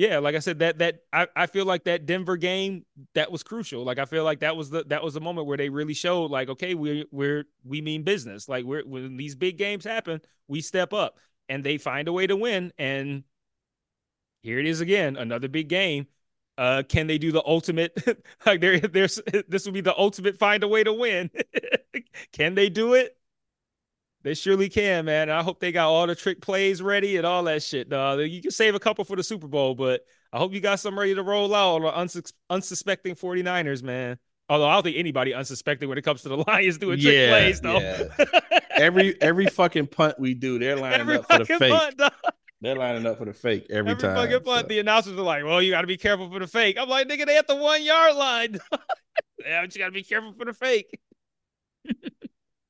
yeah, like I said, that that I, I feel like that Denver game that was crucial. Like I feel like that was the that was the moment where they really showed like, okay, we're we're we mean business. Like we're when these big games happen, we step up and they find a way to win. And here it is again, another big game. Uh, can they do the ultimate? *laughs* like there, there's *laughs* this will be the ultimate find a way to win. *laughs* can they do it? They surely can, man. I hope they got all the trick plays ready and all that shit. Dog. You can save a couple for the Super Bowl, but I hope you got some ready to roll out on the unsus- unsuspecting 49ers, man. Although I don't think anybody unsuspecting when it comes to the *laughs* Lions doing trick Yeah, plays, though. yeah. *laughs* Every every fucking punt we do, they're lining Every up for the fake. punt. They're lining up for the fake every, Every time. fucking punt, so. the announcers are like, "Well, you got to be careful for the fake." I'm like, "Nigga, they at the one yard line." *laughs* yeah, but you got to be careful for the fake.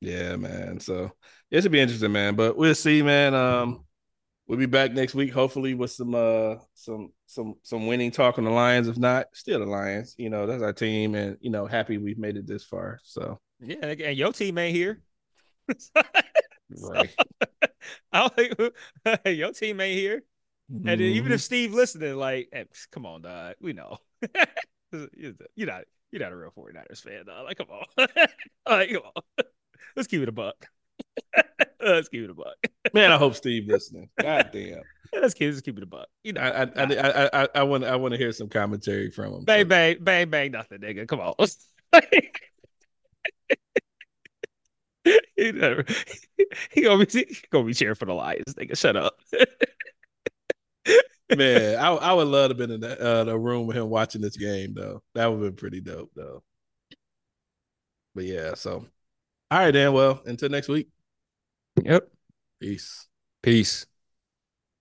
Yeah, man. So it should be interesting, man. But we'll see, man. Um, we'll be back next week, hopefully, with some uh some some some winning talk on the Lions. If not, still the Lions. You know, that's our team, and you know, happy we've made it this far. So Yeah, and your team ain't here. *laughs* right. *laughs* I don't think *laughs* your team ain't here. And then even if Steve listening, like, hey, come on, dog, we know. you're not you're not a real 49ers fan, dog. Like, come on. like, come on. Let's keep it a buck. Let's keep it a buck. man, I hope Steve listening. God damn. *laughs* Let's keep let's keep it a buck. You know, I I I I, I, I want I want to hear some commentary from him. bang So- bang bang bang nothing, nigga. Come on. *laughs* he, never, he gonna be he gonna be cheering for the Lions, nigga. Shut up. *laughs* Man, I I would love to have been in the, uh, the room with him watching this game though. That would have been pretty dope though. But yeah, so all right Dan. Well, until next week. Yep. Peace. Peace.